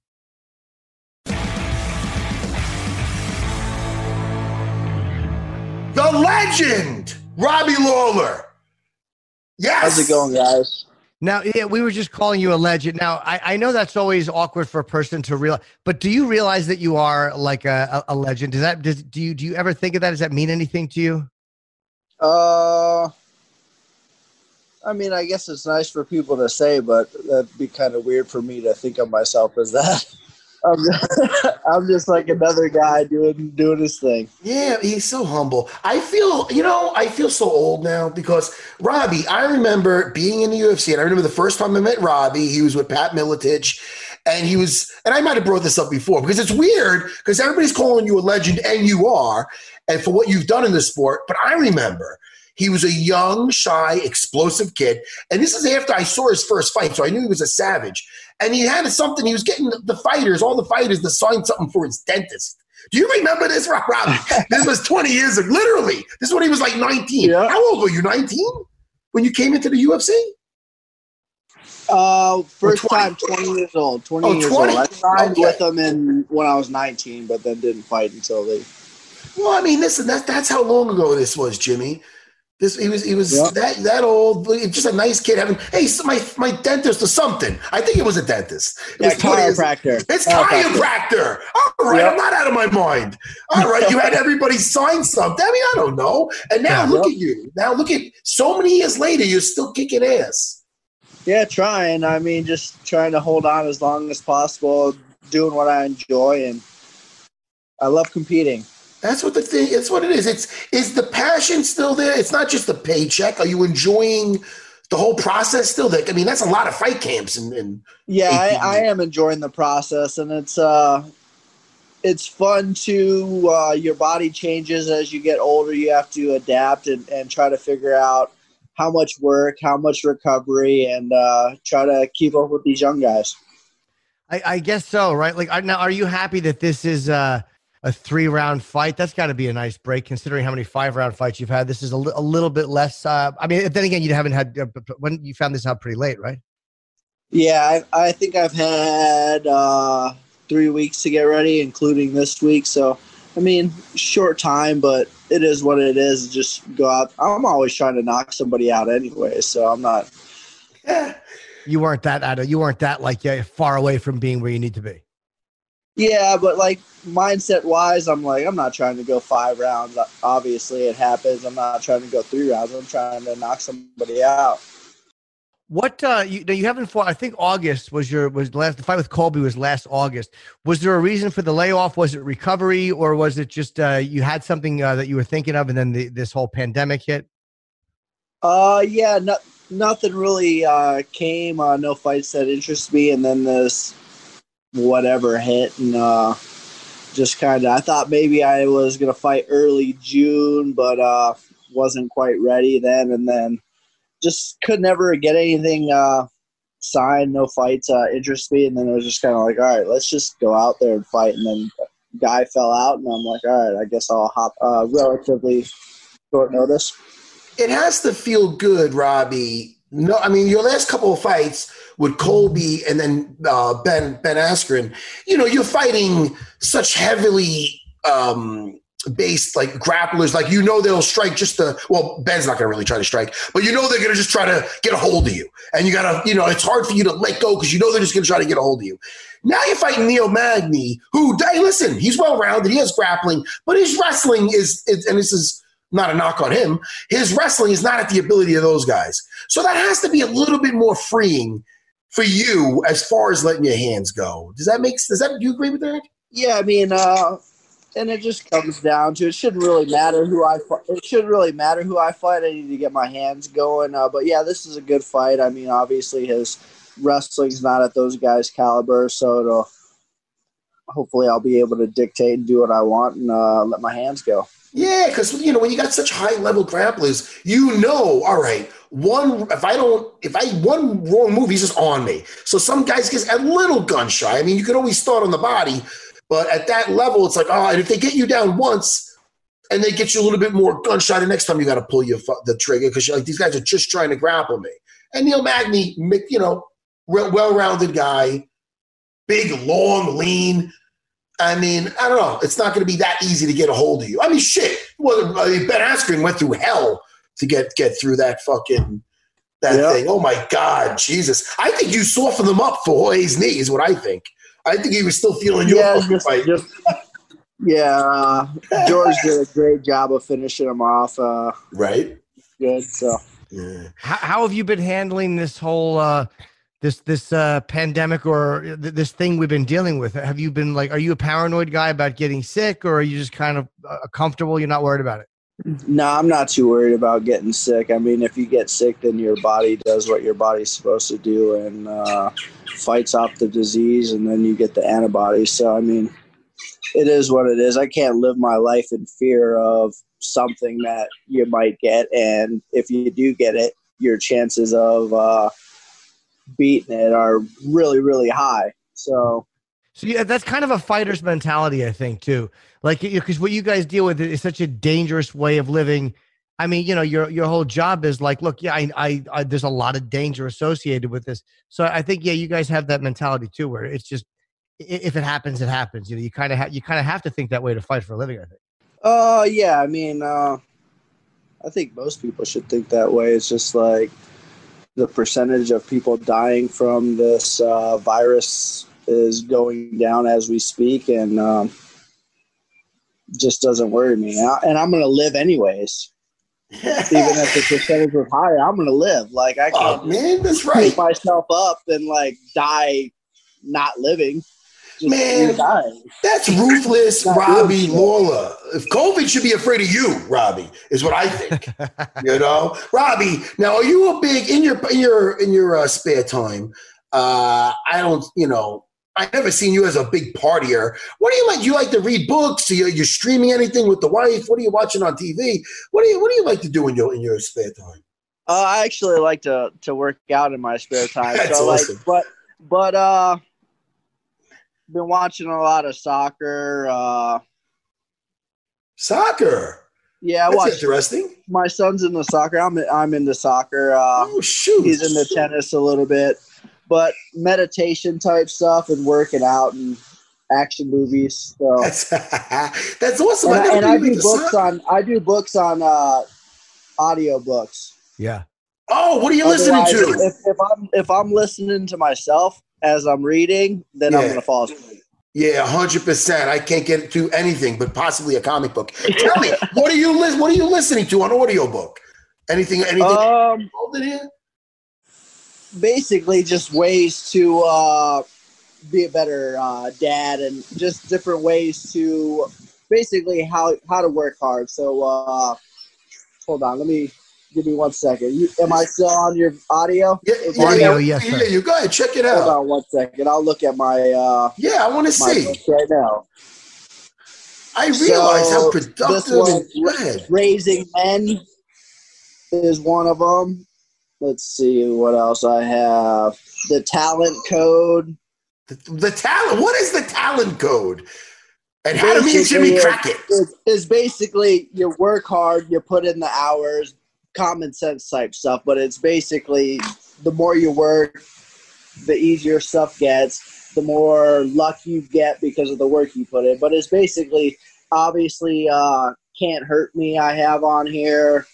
The legend, Robbie Lawler. Yes. How's it going, guys? Now, yeah, we were just calling you a legend. Now, I, I know that's always awkward for a person to realize, but do you realize that you are like a, a, a legend? Does that does do you do you ever think of that? Does that mean anything to you? Uh, I mean, I guess it's nice for people to say, but that'd be kind of weird for me to think of myself as that. I'm just, I'm just like another guy doing doing his thing. Yeah, he's so humble. I feel, you know, I feel so old now because Robbie, I remember being in the UFC, and I remember the first time I met Robbie, he was with Pat Miletich, and he was, and I might have brought this up before because it's weird because everybody's calling you a legend, and you are, and for what you've done in the sport. But I remember he was a young, shy, explosive kid. And this is after I saw his first fight, so I knew he was a savage. And he had something, he was getting the fighters, all the fighters, to sign something for his dentist. Do you remember this, Rob? Rob? this was 20 years ago, literally. This is when he was like 19. Yeah. How old were you, 19? When you came into the UFC? Uh, first 20. time, 20 years old. 20 Oh, years 20? old. I signed Okay. with them in when I was 19, but then didn't fight until they. Well, I mean, listen, that, that's how long ago this was, Jimmy. This he was he was Yeah. that that old, just a nice kid having. Hey, so my my dentist or something. I think it was a dentist. It Yeah, was 20 years- chiropractor. It's Chiropractor. chiropractor. All right, Yep. I'm not out of my mind. All right, you had everybody sign something. I mean, I don't know. And now Yeah. look Yep. at you. Now look at so many years later, you're still kicking ass. Yeah, trying. I mean, just trying to hold on as long as possible, doing what I enjoy, and I love competing. That's what the thing. That's what it is. It's is the passion still there? It's not just the paycheck. Are you enjoying the whole process still? That I mean, that's a lot of fight camps and, and Yeah, I, I am enjoying the process, and it's uh, it's fun to uh, your body changes as you get older. You have to adapt and, and try to figure out how much work, how much recovery, and uh, try to keep up with these young guys. I, I guess so, right? Like, are- now, are you happy that this is uh, a three round fight? That's got to be a nice break, considering how many five round fights you've had. This is a, li- a little bit less. Uh, I mean, then again, you haven't had uh, when you found this out pretty late, right? Yeah, I, I think I've had uh, three weeks to get ready, including this week. So, I mean, short time, but it is what it is. Just go out. I'm always trying to knock somebody out anyway, so I'm not. You weren't that out of, you weren't that like yeah, far away from being where you need to be. Yeah, but like mindset wise, I'm like, I'm not trying to go five rounds. Obviously, it happens. I'm not trying to go three rounds. I'm trying to knock somebody out. What uh you you haven't fought I think August was your was the last the fight with Colby was last August. Was there a reason for the layoff? Was it recovery or was it just uh you had something uh, that you were thinking of and then the, this whole pandemic hit? Uh, yeah, no, nothing really uh, came. Uh, no fights that interest me, and then this whatever hit, and uh, just kind of. I thought maybe I was gonna fight early June, but uh, wasn't quite ready then, and then just could never get anything uh, signed. No fights uh, interest me, and then it was just kind of like, all right, let's just go out there and fight, and then guy fell out, and I'm like, all right, I guess I'll hop uh, relatively short notice. it has to feel good, Robbie. No, I mean your last couple of fights with Colby and then uh, Ben Ben Askren. You know, you're fighting such heavily um, based like grapplers. Like you know they'll strike just the well. Ben's not going to really try to strike, but you know they're going to just try to get a hold of you, and you got to you know it's hard for you to let go because you know they're just going to try to get a hold of you. Now you're fighting Neil Magny, who hey, listen, he's well rounded, he has grappling, but his wrestling is, is and this is not a knock on him. His wrestling is not at the ability of those guys. So that has to be a little bit more freeing for you as far as letting your hands go. Does that make does that do you agree with that? Yeah, I mean, uh, and it just comes down to it shouldn't really matter who I. It shouldn't really matter who I fight. I need to get my hands going. Uh, but yeah, this is a good fight. I mean, obviously his wrestling's not at those guys' caliber, so it'll, hopefully I'll be able to dictate and do what I want and uh, let my hands go. Yeah, because you know when you got such high level grapplers, you know, all right, one if I don't if I one wrong move, he's just on me. So some guys get a little gun shy. I mean, you could always start on the body, but at that level, it's like, oh, and if they get you down once and they get you a little bit more gun shy, the next time you got to pull your the trigger because you're like these guys are just trying to grapple me. And Neil Magny, you know, well rounded guy, big, long, lean. I mean, I don't know. It's not going to be that easy to get a hold of you. I mean, shit. Well, I mean, Ben Askren went through hell to get get through that fucking that Yeah. thing. Oh my God, Jesus! I think you softened them up for Jorge's knee. Is what I think. I think he was still feeling your Yeah, just- fight. just- yeah, uh, George did a great job of finishing him off. Uh, right? good. So Yeah. How, how have you been handling this whole uh, this this uh, pandemic or th- this thing we've been dealing with? Have you been like, are you a paranoid guy about getting sick, or are you just kind of uh, comfortable? You're not worried about it. no, I'm not too worried about getting sick. I mean, if you get sick, then your body does what your body's supposed to do and uh, fights off the disease, and then you get the antibodies. So I mean, it is what it is. I can't live my life in fear of something that you might get, and if you do get it, your chances of uh, beating it are really, really high. So So yeah, that's kind of a fighter's mentality, I think, too. Like, because what you guys deal with is such a dangerous way of living. I mean, you know, your your whole job is like, look, yeah, I, I, I there's a lot of danger associated with this. So I think, yeah, you guys have that mentality too, where it's just if it happens, it happens. You know, you kind of ha- you kind of have to think that way to fight for a living. I think. Uh, yeah. I mean, uh, I think most people should think that way. It's just like the percentage of people dying from this uh, virus is going down as we speak, and um, just doesn't worry me. And, I, and I'm going to live anyways. Even if the percentage was higher, I'm going to live. Like I Oh can't man, that's right. myself up and like die not living. Just Man. That's ruthless, Not Robbie ruthless. Lawler. If COVID should be afraid of you, Robbie, is what I think. you know, Robbie. Now, are you a big in your in your in your uh, spare time? Uh, I don't. You know, I never seen you as a big partier. What do you like? Do you like to read books? Are you, you streaming anything with the wife? What are you watching on TV? What do you What do you like to do in your in your spare time? Uh, I actually like to to work out in my spare time. That's so awesome. like, but but uh, been watching a lot of soccer. Uh, Soccer. yeah, I That's watch. interesting. My son's into soccer. I'm I'm into soccer. Uh, Oh shoot! he's into tennis a little bit, but meditation type stuff and working out and action movies. So That's that's awesome. and I, never and I do books soccer. on I do books on uh, audio books. Yeah. Oh, what are you listening to? If, if I'm if I'm listening to myself as I'm reading, then I'm gonna fall asleep. Yeah, hundred percent. I can't get to anything but possibly a comic book. Tell me, what are you lis- What are you listening to on audiobook? Anything? Anything Um, involved in here? basically just ways to uh, be a better uh, dad and just different ways to basically how how to work hard. So uh, hold on, let me give me one second. You, am I still on your audio? Yeah, yeah, Audio, yeah, yes, sir. you go ahead, check it Hold out. on one second. I'll look at my uh, Yeah, I want to see. right now. I realize So, how productive. and. Raising Men is one of them. Let's see what else I have. The Talent Code. The, the talent. What is the talent code? And how do me and Jimmy crack it? It's, it's basically you work hard, you put in the hours, common sense type stuff. But it's basically the more you work, the easier stuff gets, the more luck you get because of the work you put in. But it's basically obviously uh, can't hurt me. I have on here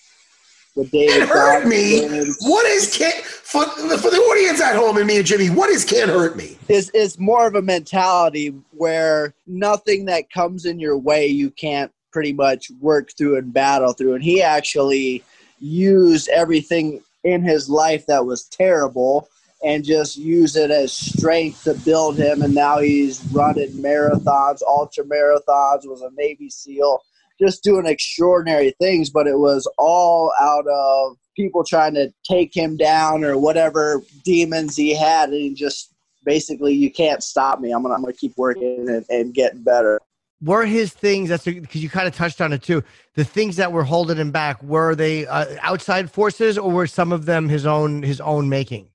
with David. Can't hurt me. What is can't for for the audience at home and me and Jimmy? What is can't hurt me? It's, it's more of a mentality where nothing that comes in your way you can't pretty much work through and battle through. And he actually used everything in his life that was terrible and just use it as strength to build him. And now he's running marathons, ultra marathons, was a Navy SEAL, just doing extraordinary things. But it was all out of people trying to take him down or whatever demons he had. And he just basically, you can't stop me. I'm gonna, I'm gonna keep working and, and getting better. Were his things that's because you kind of touched on it too. The things that were holding him back were they uh, outside forces or were some of them his own his own making?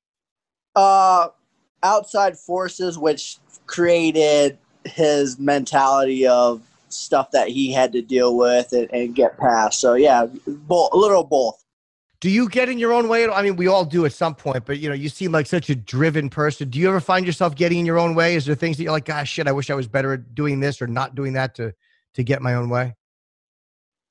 uh outside forces which created his mentality of stuff that he had to deal with and, and get past so yeah both a little both Do you get in your own way? I mean, we all do at some point, but you know, you seem like such a driven person. Do you ever find yourself getting in your own way? Is there things that you're like, gosh, shit, I wish I was better at doing this or not doing that to to get my own way?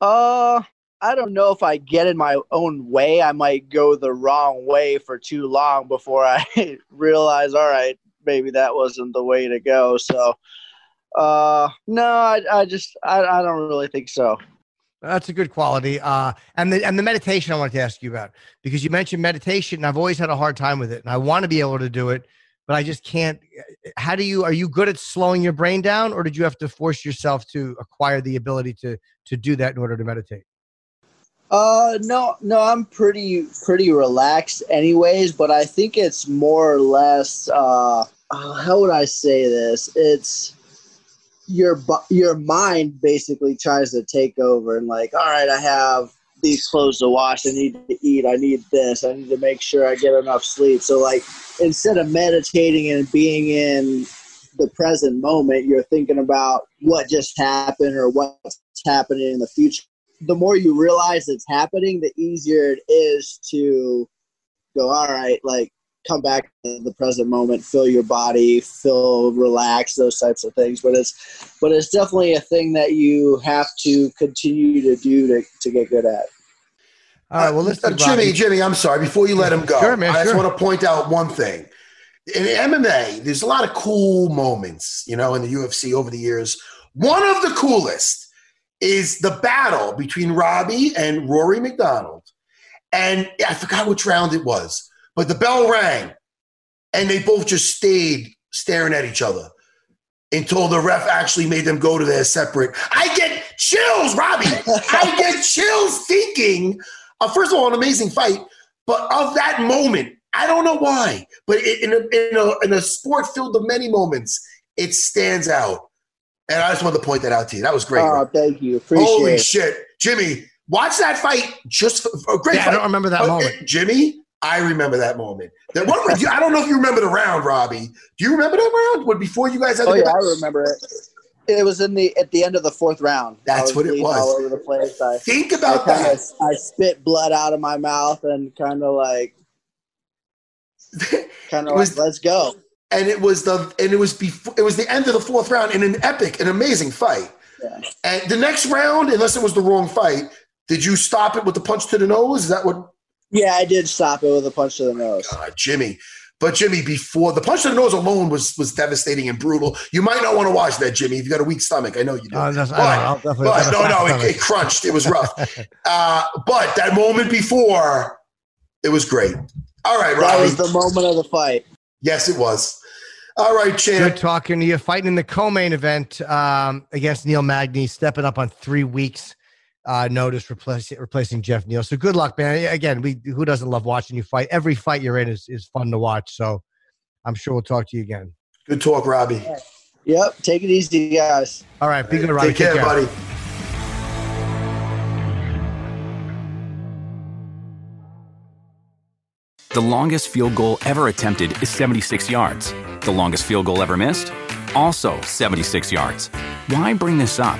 uh I don't know if I get in my own way. I might go the wrong way for too long before I realize, all right, maybe that wasn't the way to go. So, uh, no, I, I just, I, I don't really think so. That's a good quality. Uh, and the and the meditation I wanted to ask you about because you mentioned meditation, and I've always had a hard time with it, and I want to be able to do it, but I just can't. How do you? Are you good at slowing your brain down, or did you have to force yourself to acquire the ability to to do that in order to meditate? Uh, no, no, I'm pretty pretty relaxed, anyways. But I think it's more or less. Uh, uh how would I say this? It's your your mind basically tries to take over and like, all right, I have these clothes to wash. I need to eat. I need this. I need to make sure I get enough sleep. So like, instead of meditating and being in the present moment, you're thinking about what just happened or what's happening in the future. The more you realize it's happening, the easier it is to go, all right, like come back to the present moment, feel your body, feel relaxed, those types of things. But it's but it's definitely a thing that you have to continue to do to, to get good at. All right. Well, listen, uh, Jimmy, Jimmy, I'm sorry. Before you let him go, Sure, man, I just sure. want to point out one thing. In MMA, there's a lot of cool moments, you know, in the UFC over the years. One of the coolest is the battle between Robbie and Rory MacDonald. And I forgot which round it was, but the bell rang and they both just stayed staring at each other until the ref actually made them go to their separate. I get chills, Robbie. I get chills thinking, uh, first of all, an amazing fight, but of that moment, I don't know why, but it, in, a, in, a, in a sport filled with many moments, it stands out. And I just wanted to point that out to you. That was great. Oh, thank you. Appreciate Holy it. shit. Jimmy, watch that fight just for, for a great Yeah, I don't remember that Uh, moment. uh, Jimmy, I remember that moment. That one, I don't know if you remember the round, Robbie. Do you remember that round? When before you guys had Oh yeah, go I remember it. It was in the at the end of the fourth round. That's what it was. All over the place. I, Think I about kinda, that. I spit blood out of my mouth and kind of like, kind of like, let's go. and it was the and it was before it was the end of the fourth round in an epic, an amazing fight. Yeah. And the next round, unless it was the wrong fight, did you stop it with the punch to the nose? Is that what Yeah, I did stop it with a punch to the nose. uh, Jimmy? But Jimmy, before the punch to the nose alone was was devastating and brutal. You might not want to watch that, Jimmy. If you got a weak stomach, I know you do. Uh, But- know. I'll but no, no, it, it crunched. It was rough. uh, but that moment before, it was great. All right, That was the moment of the fight. yes, it was. All right, champ. Good talking to you. Fighting in the co-main event um, against Neil Magny, stepping up on three weeks uh, notice, replacing replacing Geoff Neal. So good luck, man. Again, we who doesn't love watching you fight? Every fight you're in is is fun to watch. So I'm sure we'll talk to you again. Good talk, Robbie. Yep. Take it easy, guys. All right, be good, Robbie. Take care, buddy. The longest field goal ever attempted is 76 yards. The longest field goal ever missed? Also 76 yards. Why bring this up?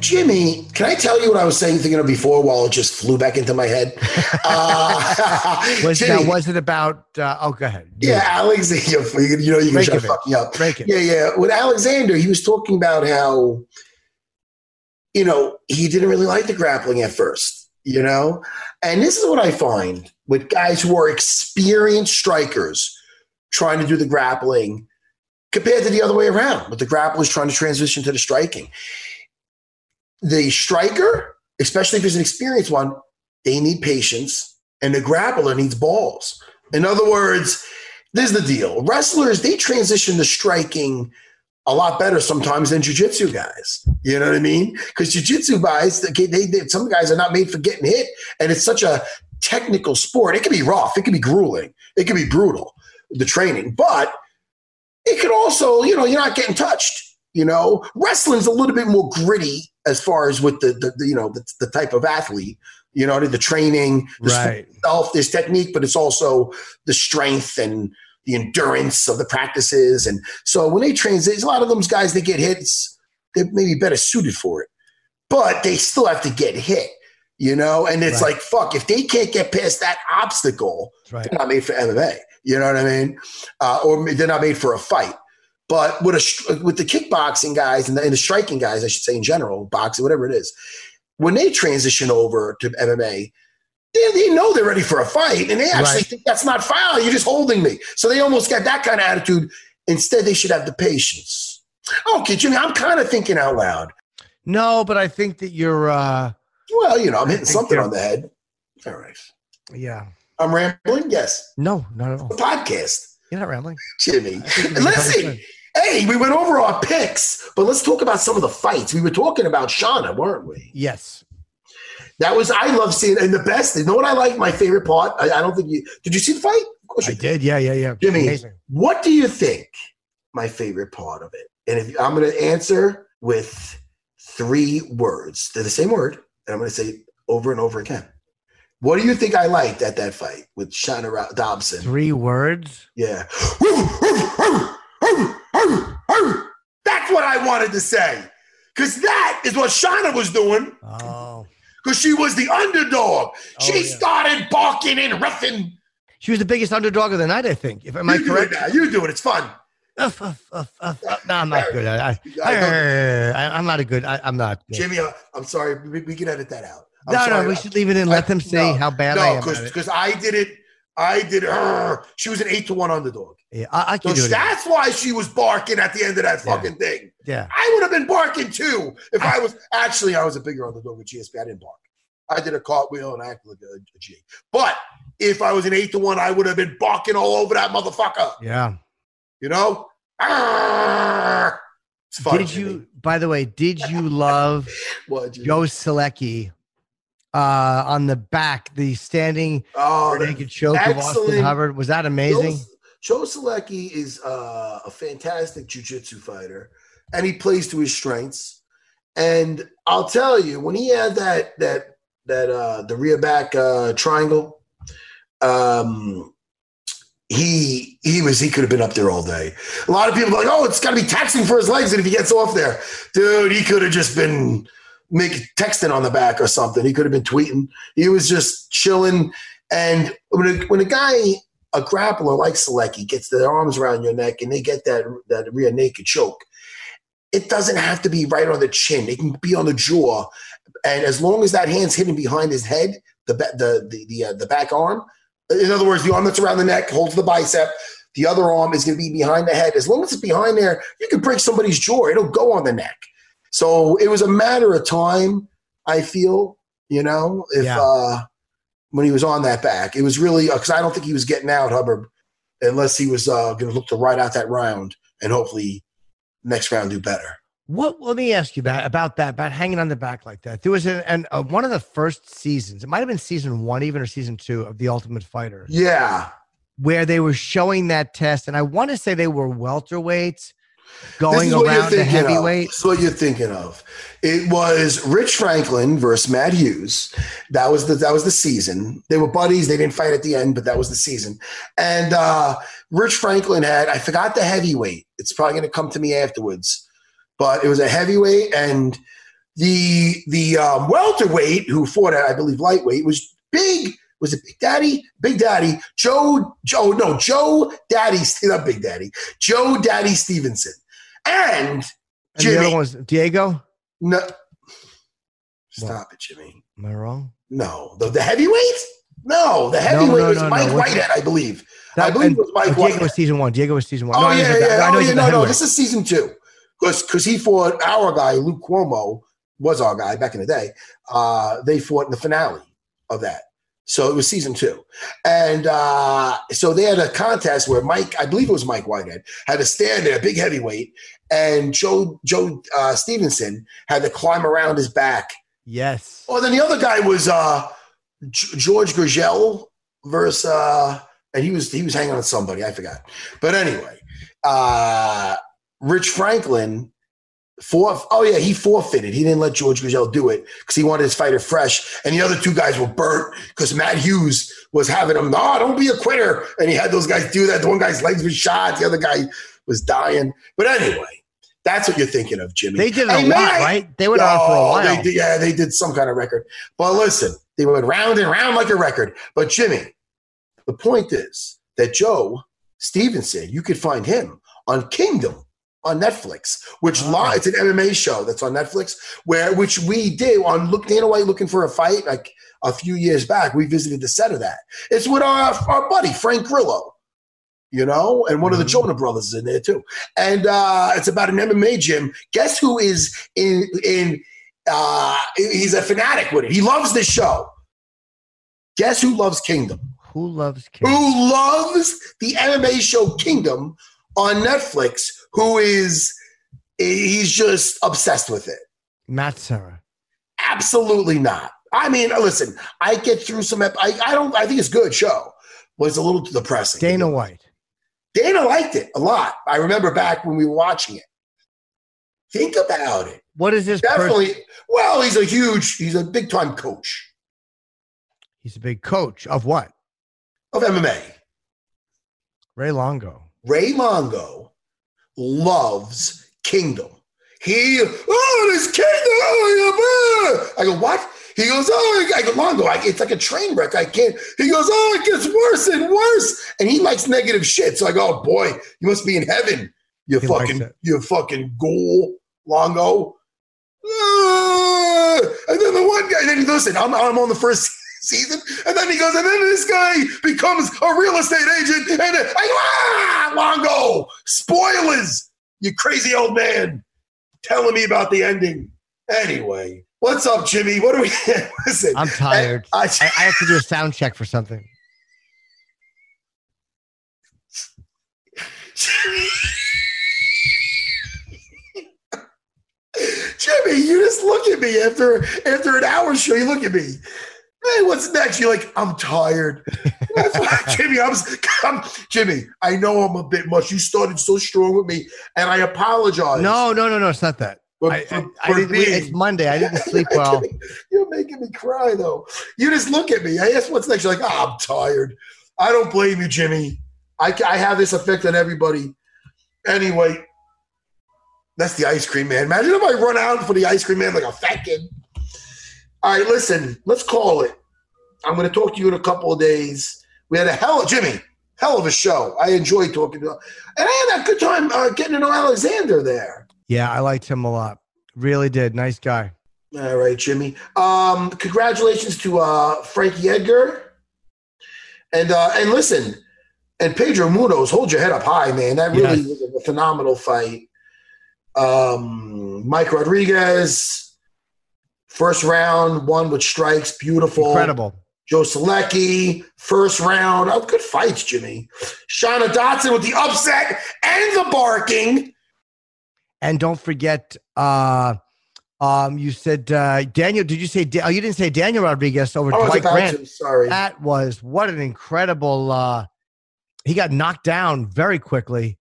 Jimmy, can I tell you what I was saying, thinking of before, while it just flew back into my head? Uh, Was Jimmy, now was it about? Uh, oh, go ahead. yeah, Alexander, you you know you're gonna try to fuck me up. Break it. Yeah, yeah. With Alexander, he was talking about how, you know, he didn't really like the grappling at first, you know? And this is what I find with guys who are experienced strikers trying to do the grappling compared to the other way around, with the grapplers trying to transition to the striking. The striker, especially if he's an experienced one, they need patience, and the grappler needs balls. In other words, this is the deal. Wrestlers, they transition to striking a lot better sometimes than jujitsu guys. You know what I mean? Because jujitsu guys, they, they, they, some guys are not made for getting hit, and it's such a technical sport. It can be rough, it can be grueling, it can be brutal, the training, but it could also, you know, you're not getting touched. You know, wrestling's a little bit more gritty as far as with the, the, the you know the, the, type of athlete. You know, the training, the right. itself, there's technique, but it's also the strength and the endurance of the practices. And so when they transition, a lot of those guys they get hits, they're maybe better suited for it, but they still have to get hit. You know, and it's Right. like fuck if they can't get past that obstacle, Right. they're not made for MMA. You know what I mean? Uh, or they're not made for a fight. But with a with the kickboxing guys and the, and the striking guys, I should say in general, boxing, whatever it is, when they transition over to MMA, they, they know they're ready for a fight, and they actually Right. think that's not foul. You're just holding me. So they almost got that kind of attitude. Instead, they should have the patience. Okay, Jimmy, I'm kind of thinking out loud. No, but I think that you're. uh Well, you know, I'm hitting something on the head. All right. Yeah. I'm rambling? Yes. No, not at all. The podcast, You're not rambling. Jimmy. I think you're Listen, hey, we went over our picks, but let's talk about some of the fights. We were talking about Shauna, weren't we? Yes. That was, I love seeing, and the best, you know what I like? My favorite part? I, I don't think you, did you see the fight? Of course I you did. Yeah, yeah, yeah. Jimmy, Amazing. what do you think my favorite part of it? And if I'm going to answer with three words, they're the same word, and I'm going to say over and over again. What do you think I liked at that fight with Shana Dobson? Three words. Yeah. That's what I wanted to say. Because that is what Shana was doing. Oh. Because she was the underdog. she Oh, yeah. started barking and riffing. She was the biggest underdog of the night, I think. If am I you do correct? it now. You do it. It's fun. Uff. No, I'm not good. I, I, I I, am not a good. I, I'm not. Good. Jimmy, uh, I'm sorry. We, we can edit that out. I'm no, sorry. no, we should leave it in. Let them see No, how bad I am. because I did it. I did her. She was an eight to one underdog. Yeah, I, I So can do it. that's why she was barking at the end of that Yeah. fucking thing. Yeah. I would have been barking too if I was actually I was a bigger underdog with GSP. I didn't bark. I did a cartwheel and I acted like a, a G. But if I was an eight to one, I would have been barking all over that motherfucker. Yeah. You know? Fun. Did you? By the way, did you love What, Joe Solecki uh, on the back, the standing Oh, naked choke of Austin. Hubbard? Was that amazing? Joe, Joe Solecki is uh, a fantastic jujitsu fighter, and he plays to his strengths. And I'll tell you, when he had that that that uh, the rear back uh, triangle, um, he he was he could have been up there all day. A lot of people like, oh, it's got to be taxing for his legs, and if he gets off there, dude, he could have just been making texting on the back or something. He could have been tweeting. He was just chilling. And when a, when a guy, a grappler like Solecki, gets their arms around your neck and they get that that rear naked choke, it doesn't have to be right on the chin. It can be on the jaw, and as long as that hand's hidden behind his head, the the the the, uh, the back arm. In other words, the arm that's around the neck holds the bicep. The other arm is going to be behind the head. As long as it's behind there, you can break somebody's jaw. It'll go on the neck. So it was a matter of time. I feel, you know, if Yeah. uh, when he was on that back, it was really because I don't think he was getting out Hubbard unless he was uh, going to look to ride out that round and hopefully next round do better. What? Let me ask you about about that about hanging on the back like that. There was an, an uh, one of the first seasons. It might have been season one, even or season two of the Ultimate Fighter, Yeah, where they were showing that test, and I want to say they were welterweights going This is what you're around to thinking of. This is what you're thinking of. It was Rich Franklin versus Matt Hughes. That was the that was the season. They were buddies. They didn't fight at the end, but that was the season. And uh, Rich Franklin had I forgot the heavyweight. It's probably going to come to me afterwards, but it was a heavyweight and the the um, welterweight who fought at I believe lightweight was big. Was it Big Daddy? Big Daddy Joe Joe no Joe Daddy not Big Daddy Joe Daddy Stevenson and And the Jimmy. other one was Diego. no, stop it, Jimmy. Am I wrong? No, the, the heavyweight. No, the heavyweight no, was no, no. Mike Whitehead, I believe. I That, believe and- it was Mike oh, Diego Whitehead. was season one. Diego was season one. Oh No, I yeah, yeah. I know Oh yeah. No, no. This is season two because because he fought our guy Luke Cummo was our guy back in the day. Uh, they fought in the finale. of that. So it was season two. And uh, so they had a contest where Mike, I believe it was Mike Whitehead, had to stand there, big heavyweight, and Joe Joe uh, Stevenson had to climb around his back. Yes. Oh, then the other guy was uh, G- George Gurgel versus, uh, and he was he was hanging on somebody, I forgot. But anyway, uh, Rich Franklin for oh yeah, he forfeited. He didn't let George Gurgel do it because he wanted his fighter fresh, and the other two guys were burnt because Matt Hughes was having him. No, don't be a quitter, and he had those guys do that. The one guy's legs were shot, the other guy was dying. But anyway, that's what you're thinking of, Jimmy. They did a Hey, lot, man, right? They went on for a Oh, while. They did, yeah, they did some kind of record. But listen, they went round and round like a record. But Jimmy, the point is that Joe Stevenson, you could find him on Kingdom on Netflix, which Oh. li- it's an MMA show that's on Netflix, where which we did on look Dana White looking for a fight like a few years back. We visited the set of that. It's with our our buddy Frank Grillo. You know, and one of the Jonah brothers is in there too. And uh, it's about an MMA gym. Guess who is in in uh, he's a fanatic with it. He loves this show. Guess who loves Kingdom? Who loves King? Who loves the MMA show Kingdom on Netflix? Who is he's just obsessed with it? Matt Serra. Absolutely not. I mean, listen, I get through some. ep- I, I don't. I think it's a good show, but it's a little depressing. Dana White. Dana liked it a lot. I remember back when we were watching it. Think about it. What is this? person- Definitely. Well, he's a huge. He's a big time coach He's a big coach of what? of MMA. Ray Longo. Ray Longo loves Kingdom. He, oh, this Kingdom. oh, I go, what? He goes, oh, I go, Longo, I, it's like a train wreck. I can't. He goes, oh, it gets worse and worse. And he likes negative shit. So I go, oh, boy, you must be in heaven. You He fucking, you fucking ghoul, Longo. Ah! And then the one guy, then listen, I'm, I'm on the first season, and then he goes, and then this guy becomes a real estate agent, and I go, ah, Longo, spoilers, you crazy old man, telling me about the ending. Anyway, what's up, Jimmy? What are we? listen, I'm tired. I, I, I have to do a sound check for something. Jimmy, you just look at me after after an hour show. You look at me. Hey, what's next? You're like, I'm tired. Jimmy. I'm, I'm Jimmy. I know I'm a bit much. You started so strong with me, and I apologize. No, no, no, no. It's not that. But I, for- I, I for didn't, being- it's Monday. I didn't sleep well. You're making me cry though. You just look at me. I ask what's next. You're like, oh, I'm tired. I don't blame you, Jimmy. I, I have this effect on everybody. Anyway, that's the ice cream man. Imagine if I run out for the ice cream man like a fat kid. All right, listen, let's call it. I'm going to talk to you in a couple of days. We had a hell, Jimmy, hell of a show. I enjoyed talking to, and I had a good time uh, getting to know Alexander there. Yeah, I liked him a lot. Really did. Nice guy. All right, Jimmy. Um, congratulations to uh, Frankie Edgar. And uh, and listen, and Pedro Munhoz, hold your head up high, man. That really Yes. was a phenomenal fight. Um, Mike Rodriguez, first round, one with strikes, beautiful. Incredible. Joe Solecki, first round. Oh, good fights, Jimmy. Shauna Dobson with the upset and the barking. And don't forget, uh, um, you said uh, Daniel. Did you say? Da- Oh, you didn't say Daniel Rodriguez over Dwight Grant. to, sorry. That was what an incredible. Uh, he got knocked down very quickly,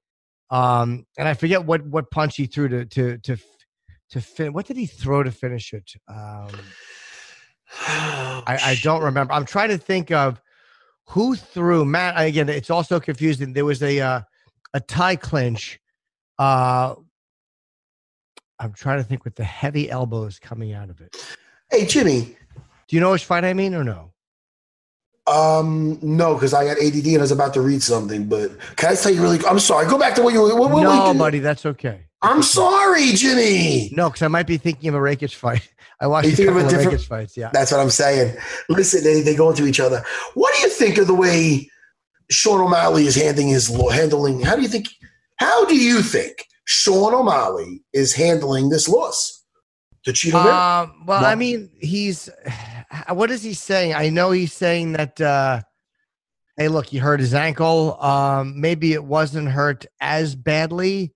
um, and I forget what what punch he threw to to to to fin- What did he throw to finish it? Um, I, I don't remember. I'm trying to think of who threw Matt. Again, it's also confusing. There was a uh, a tie clinch. Uh, I'm trying to think with the heavy elbows coming out of it. Hey, Jimmy. Do you know which fight I mean or no? Um, no, because I got ADD and I was about to read something. But can I tell you really? I'm sorry. Go back to what you. What, what, no, what- buddy, that's okay. I'm sorry, Jimmy. No, because I might be thinking of a Rakic fight. I watched You a think of a different- Rakic fights. Yeah. That's what I'm saying. Listen, they, they go into each other. What do you think of the way Sean O'Malley is handling his law? Handling? How do you think? How do you think Sean O'Malley is handling this loss to Chito? Vera? Um, well, I mean, he's what is he saying? I know he's saying that. uh Hey, look, he hurt his ankle. Um, maybe it wasn't hurt as badly.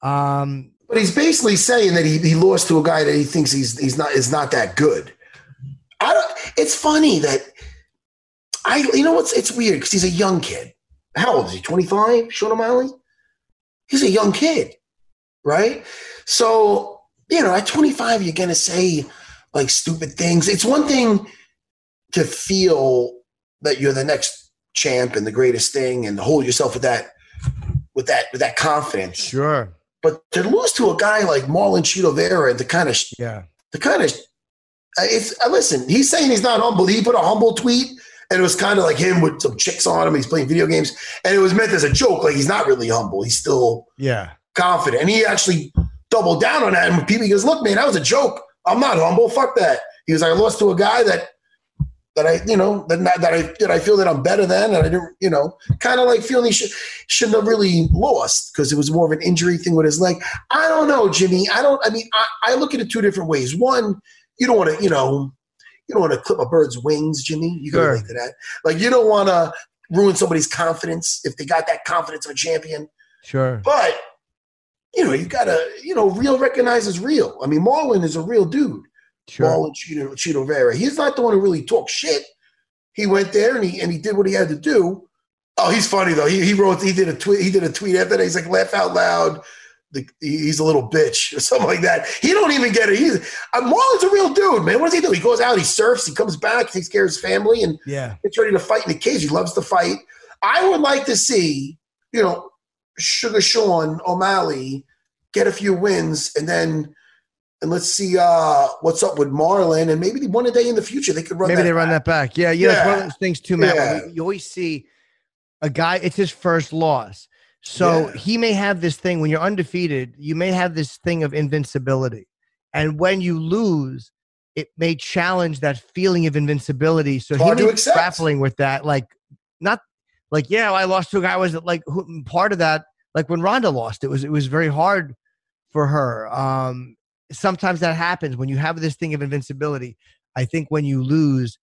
Um, but he's basically saying that he, he lost to a guy that he thinks he's he's not is not that good. I don't. It's funny that I. You know what's? It's weird because he's a young kid. How old is he? Twenty five. Sean O'Malley. He's a young kid, right? So you know, at twenty five, you're gonna say like stupid things. It's one thing to feel that you're the next champ and the greatest thing and hold yourself with that with that with that confidence. Sure. But to lose to a guy like Marlon Chito Vera, and the kind of yeah, the kind of it's uh, listen. He's saying he's not humble. He put a humble tweet, and it was kind of like him with some chicks on him. He's playing video games, and it was meant as a joke. Like he's not really humble. He's still yeah confident, and he actually doubled down on that. And people he goes, "Look, man, that was a joke. I'm not humble. Fuck that." He was like, "I lost to a guy that that I, you know, that, that I that I feel that I'm better than, and I didn't, you know, kind of like feeling he should, shouldn't have really lost because it was more of an injury thing with his leg. I don't know, Jimmy. I don't. I mean, I, I look at it two different ways. One, you don't want to, you know, you don't want to clip a bird's wings, Jimmy. You can Sure. relate to that. Like you don't want to ruin somebody's confidence if they got that confidence of a champion. sure. But you know, you gotta, you know, real recognizes real. I mean, Marlon is a real dude. Sure. Marlon Vera. He's not the one who really talks shit. He went there and he and he did what he had to do. Oh, he's funny though. He, he wrote he did a tweet. He did a tweet after that. He's like, laugh out loud. The, he's a little bitch or something like that. He don't even get it. He's uh, Marlon's a real dude, man. What does he do? He goes out, he surfs, he comes back, takes care of his family, and Yeah. gets ready to fight in the cage. He loves to fight. I would like to see, you know, Sugar Sean O'Malley get a few wins and then and let's see uh what's up with Marlon and maybe one day in the future they could run Maybe they run that back. Yeah, you know, it's one of those things too, Matt. Yeah. You always see a guy; it's his first loss, so Yeah. he may have this thing when you're undefeated. You may have this thing of invincibility, and when you lose, it may challenge that feeling of invincibility. So It's he hard may to be accept. grappling with that, like not like yeah, I lost to a guy. Was it like who, part of that? Like when Ronda lost, it was it was very hard for her. Um, sometimes that happens when you have this thing of invincibility. I think when you lose,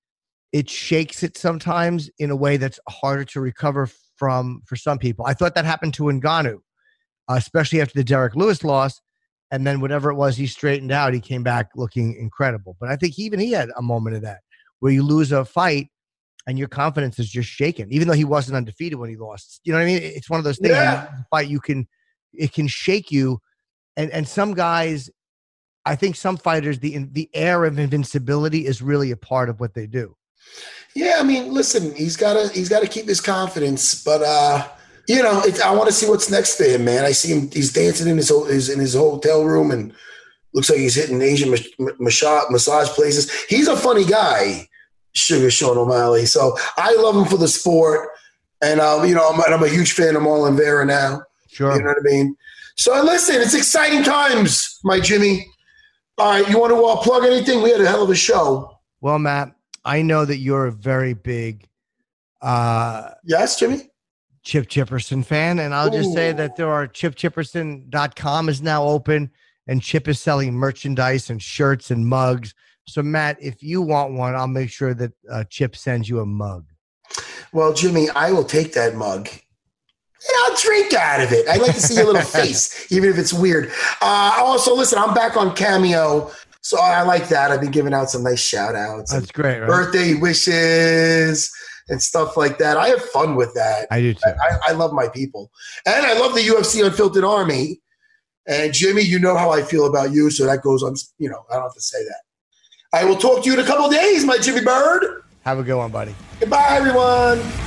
it shakes it sometimes in a way that's harder to recover from for some people. I thought that happened to Ngannou, especially after the Derrick Lewis loss. And then whatever it was, he straightened out. He came back looking incredible. But I think even he had a moment of that where you lose a fight and your confidence is just shaken, even though he wasn't undefeated when he lost. You know what I mean? It's one of those things. you Yeah. fight you can, it can shake you. And and some guys, I think some fighters, the the air of invincibility is really a part of what they do. Yeah, I mean, listen, he's gotta he's gotta keep his confidence, but uh you know, it, I want to see what's next for him, man. I see him; he's dancing in his, his in his hotel room, and looks like he's hitting Asian mas- massage, massage places. He's a funny guy, Sugar Sean O'Malley. So I love him for the sport, and uh, you know, I'm, I'm a huge fan of Marlon Vera now. Sure. You know what I mean? So listen, it's exciting times, my Jimmy. All right, you want to uh, plug anything? We had a hell of a show. Well, Matt, I know that you're a very big uh, Yes, Jimmy. Chip Chipperson fan, and I'll just say that there are chipchipperson.com is now open, and Chip is selling merchandise and shirts and mugs. So, Matt, if you want one, I'll make sure that uh, Chip sends you a mug. Well, Jimmy, I will take that mug. And I'll drink out of it. I'd like to see your little face, even if it's weird. Uh, also, listen, I'm back on Cameo, so I like that. I've been giving out some nice shout outs, That's great, right? birthday wishes, and stuff like that. I have fun with that. I do too. I, I love my people, and I love the UFC Unfiltered Army. And Jimmy, you know how I feel about you, so that goes on. You know, I don't have to say that. I will talk to you in a couple days, my Jimmy Bird. Have a good one, buddy. Goodbye, everyone.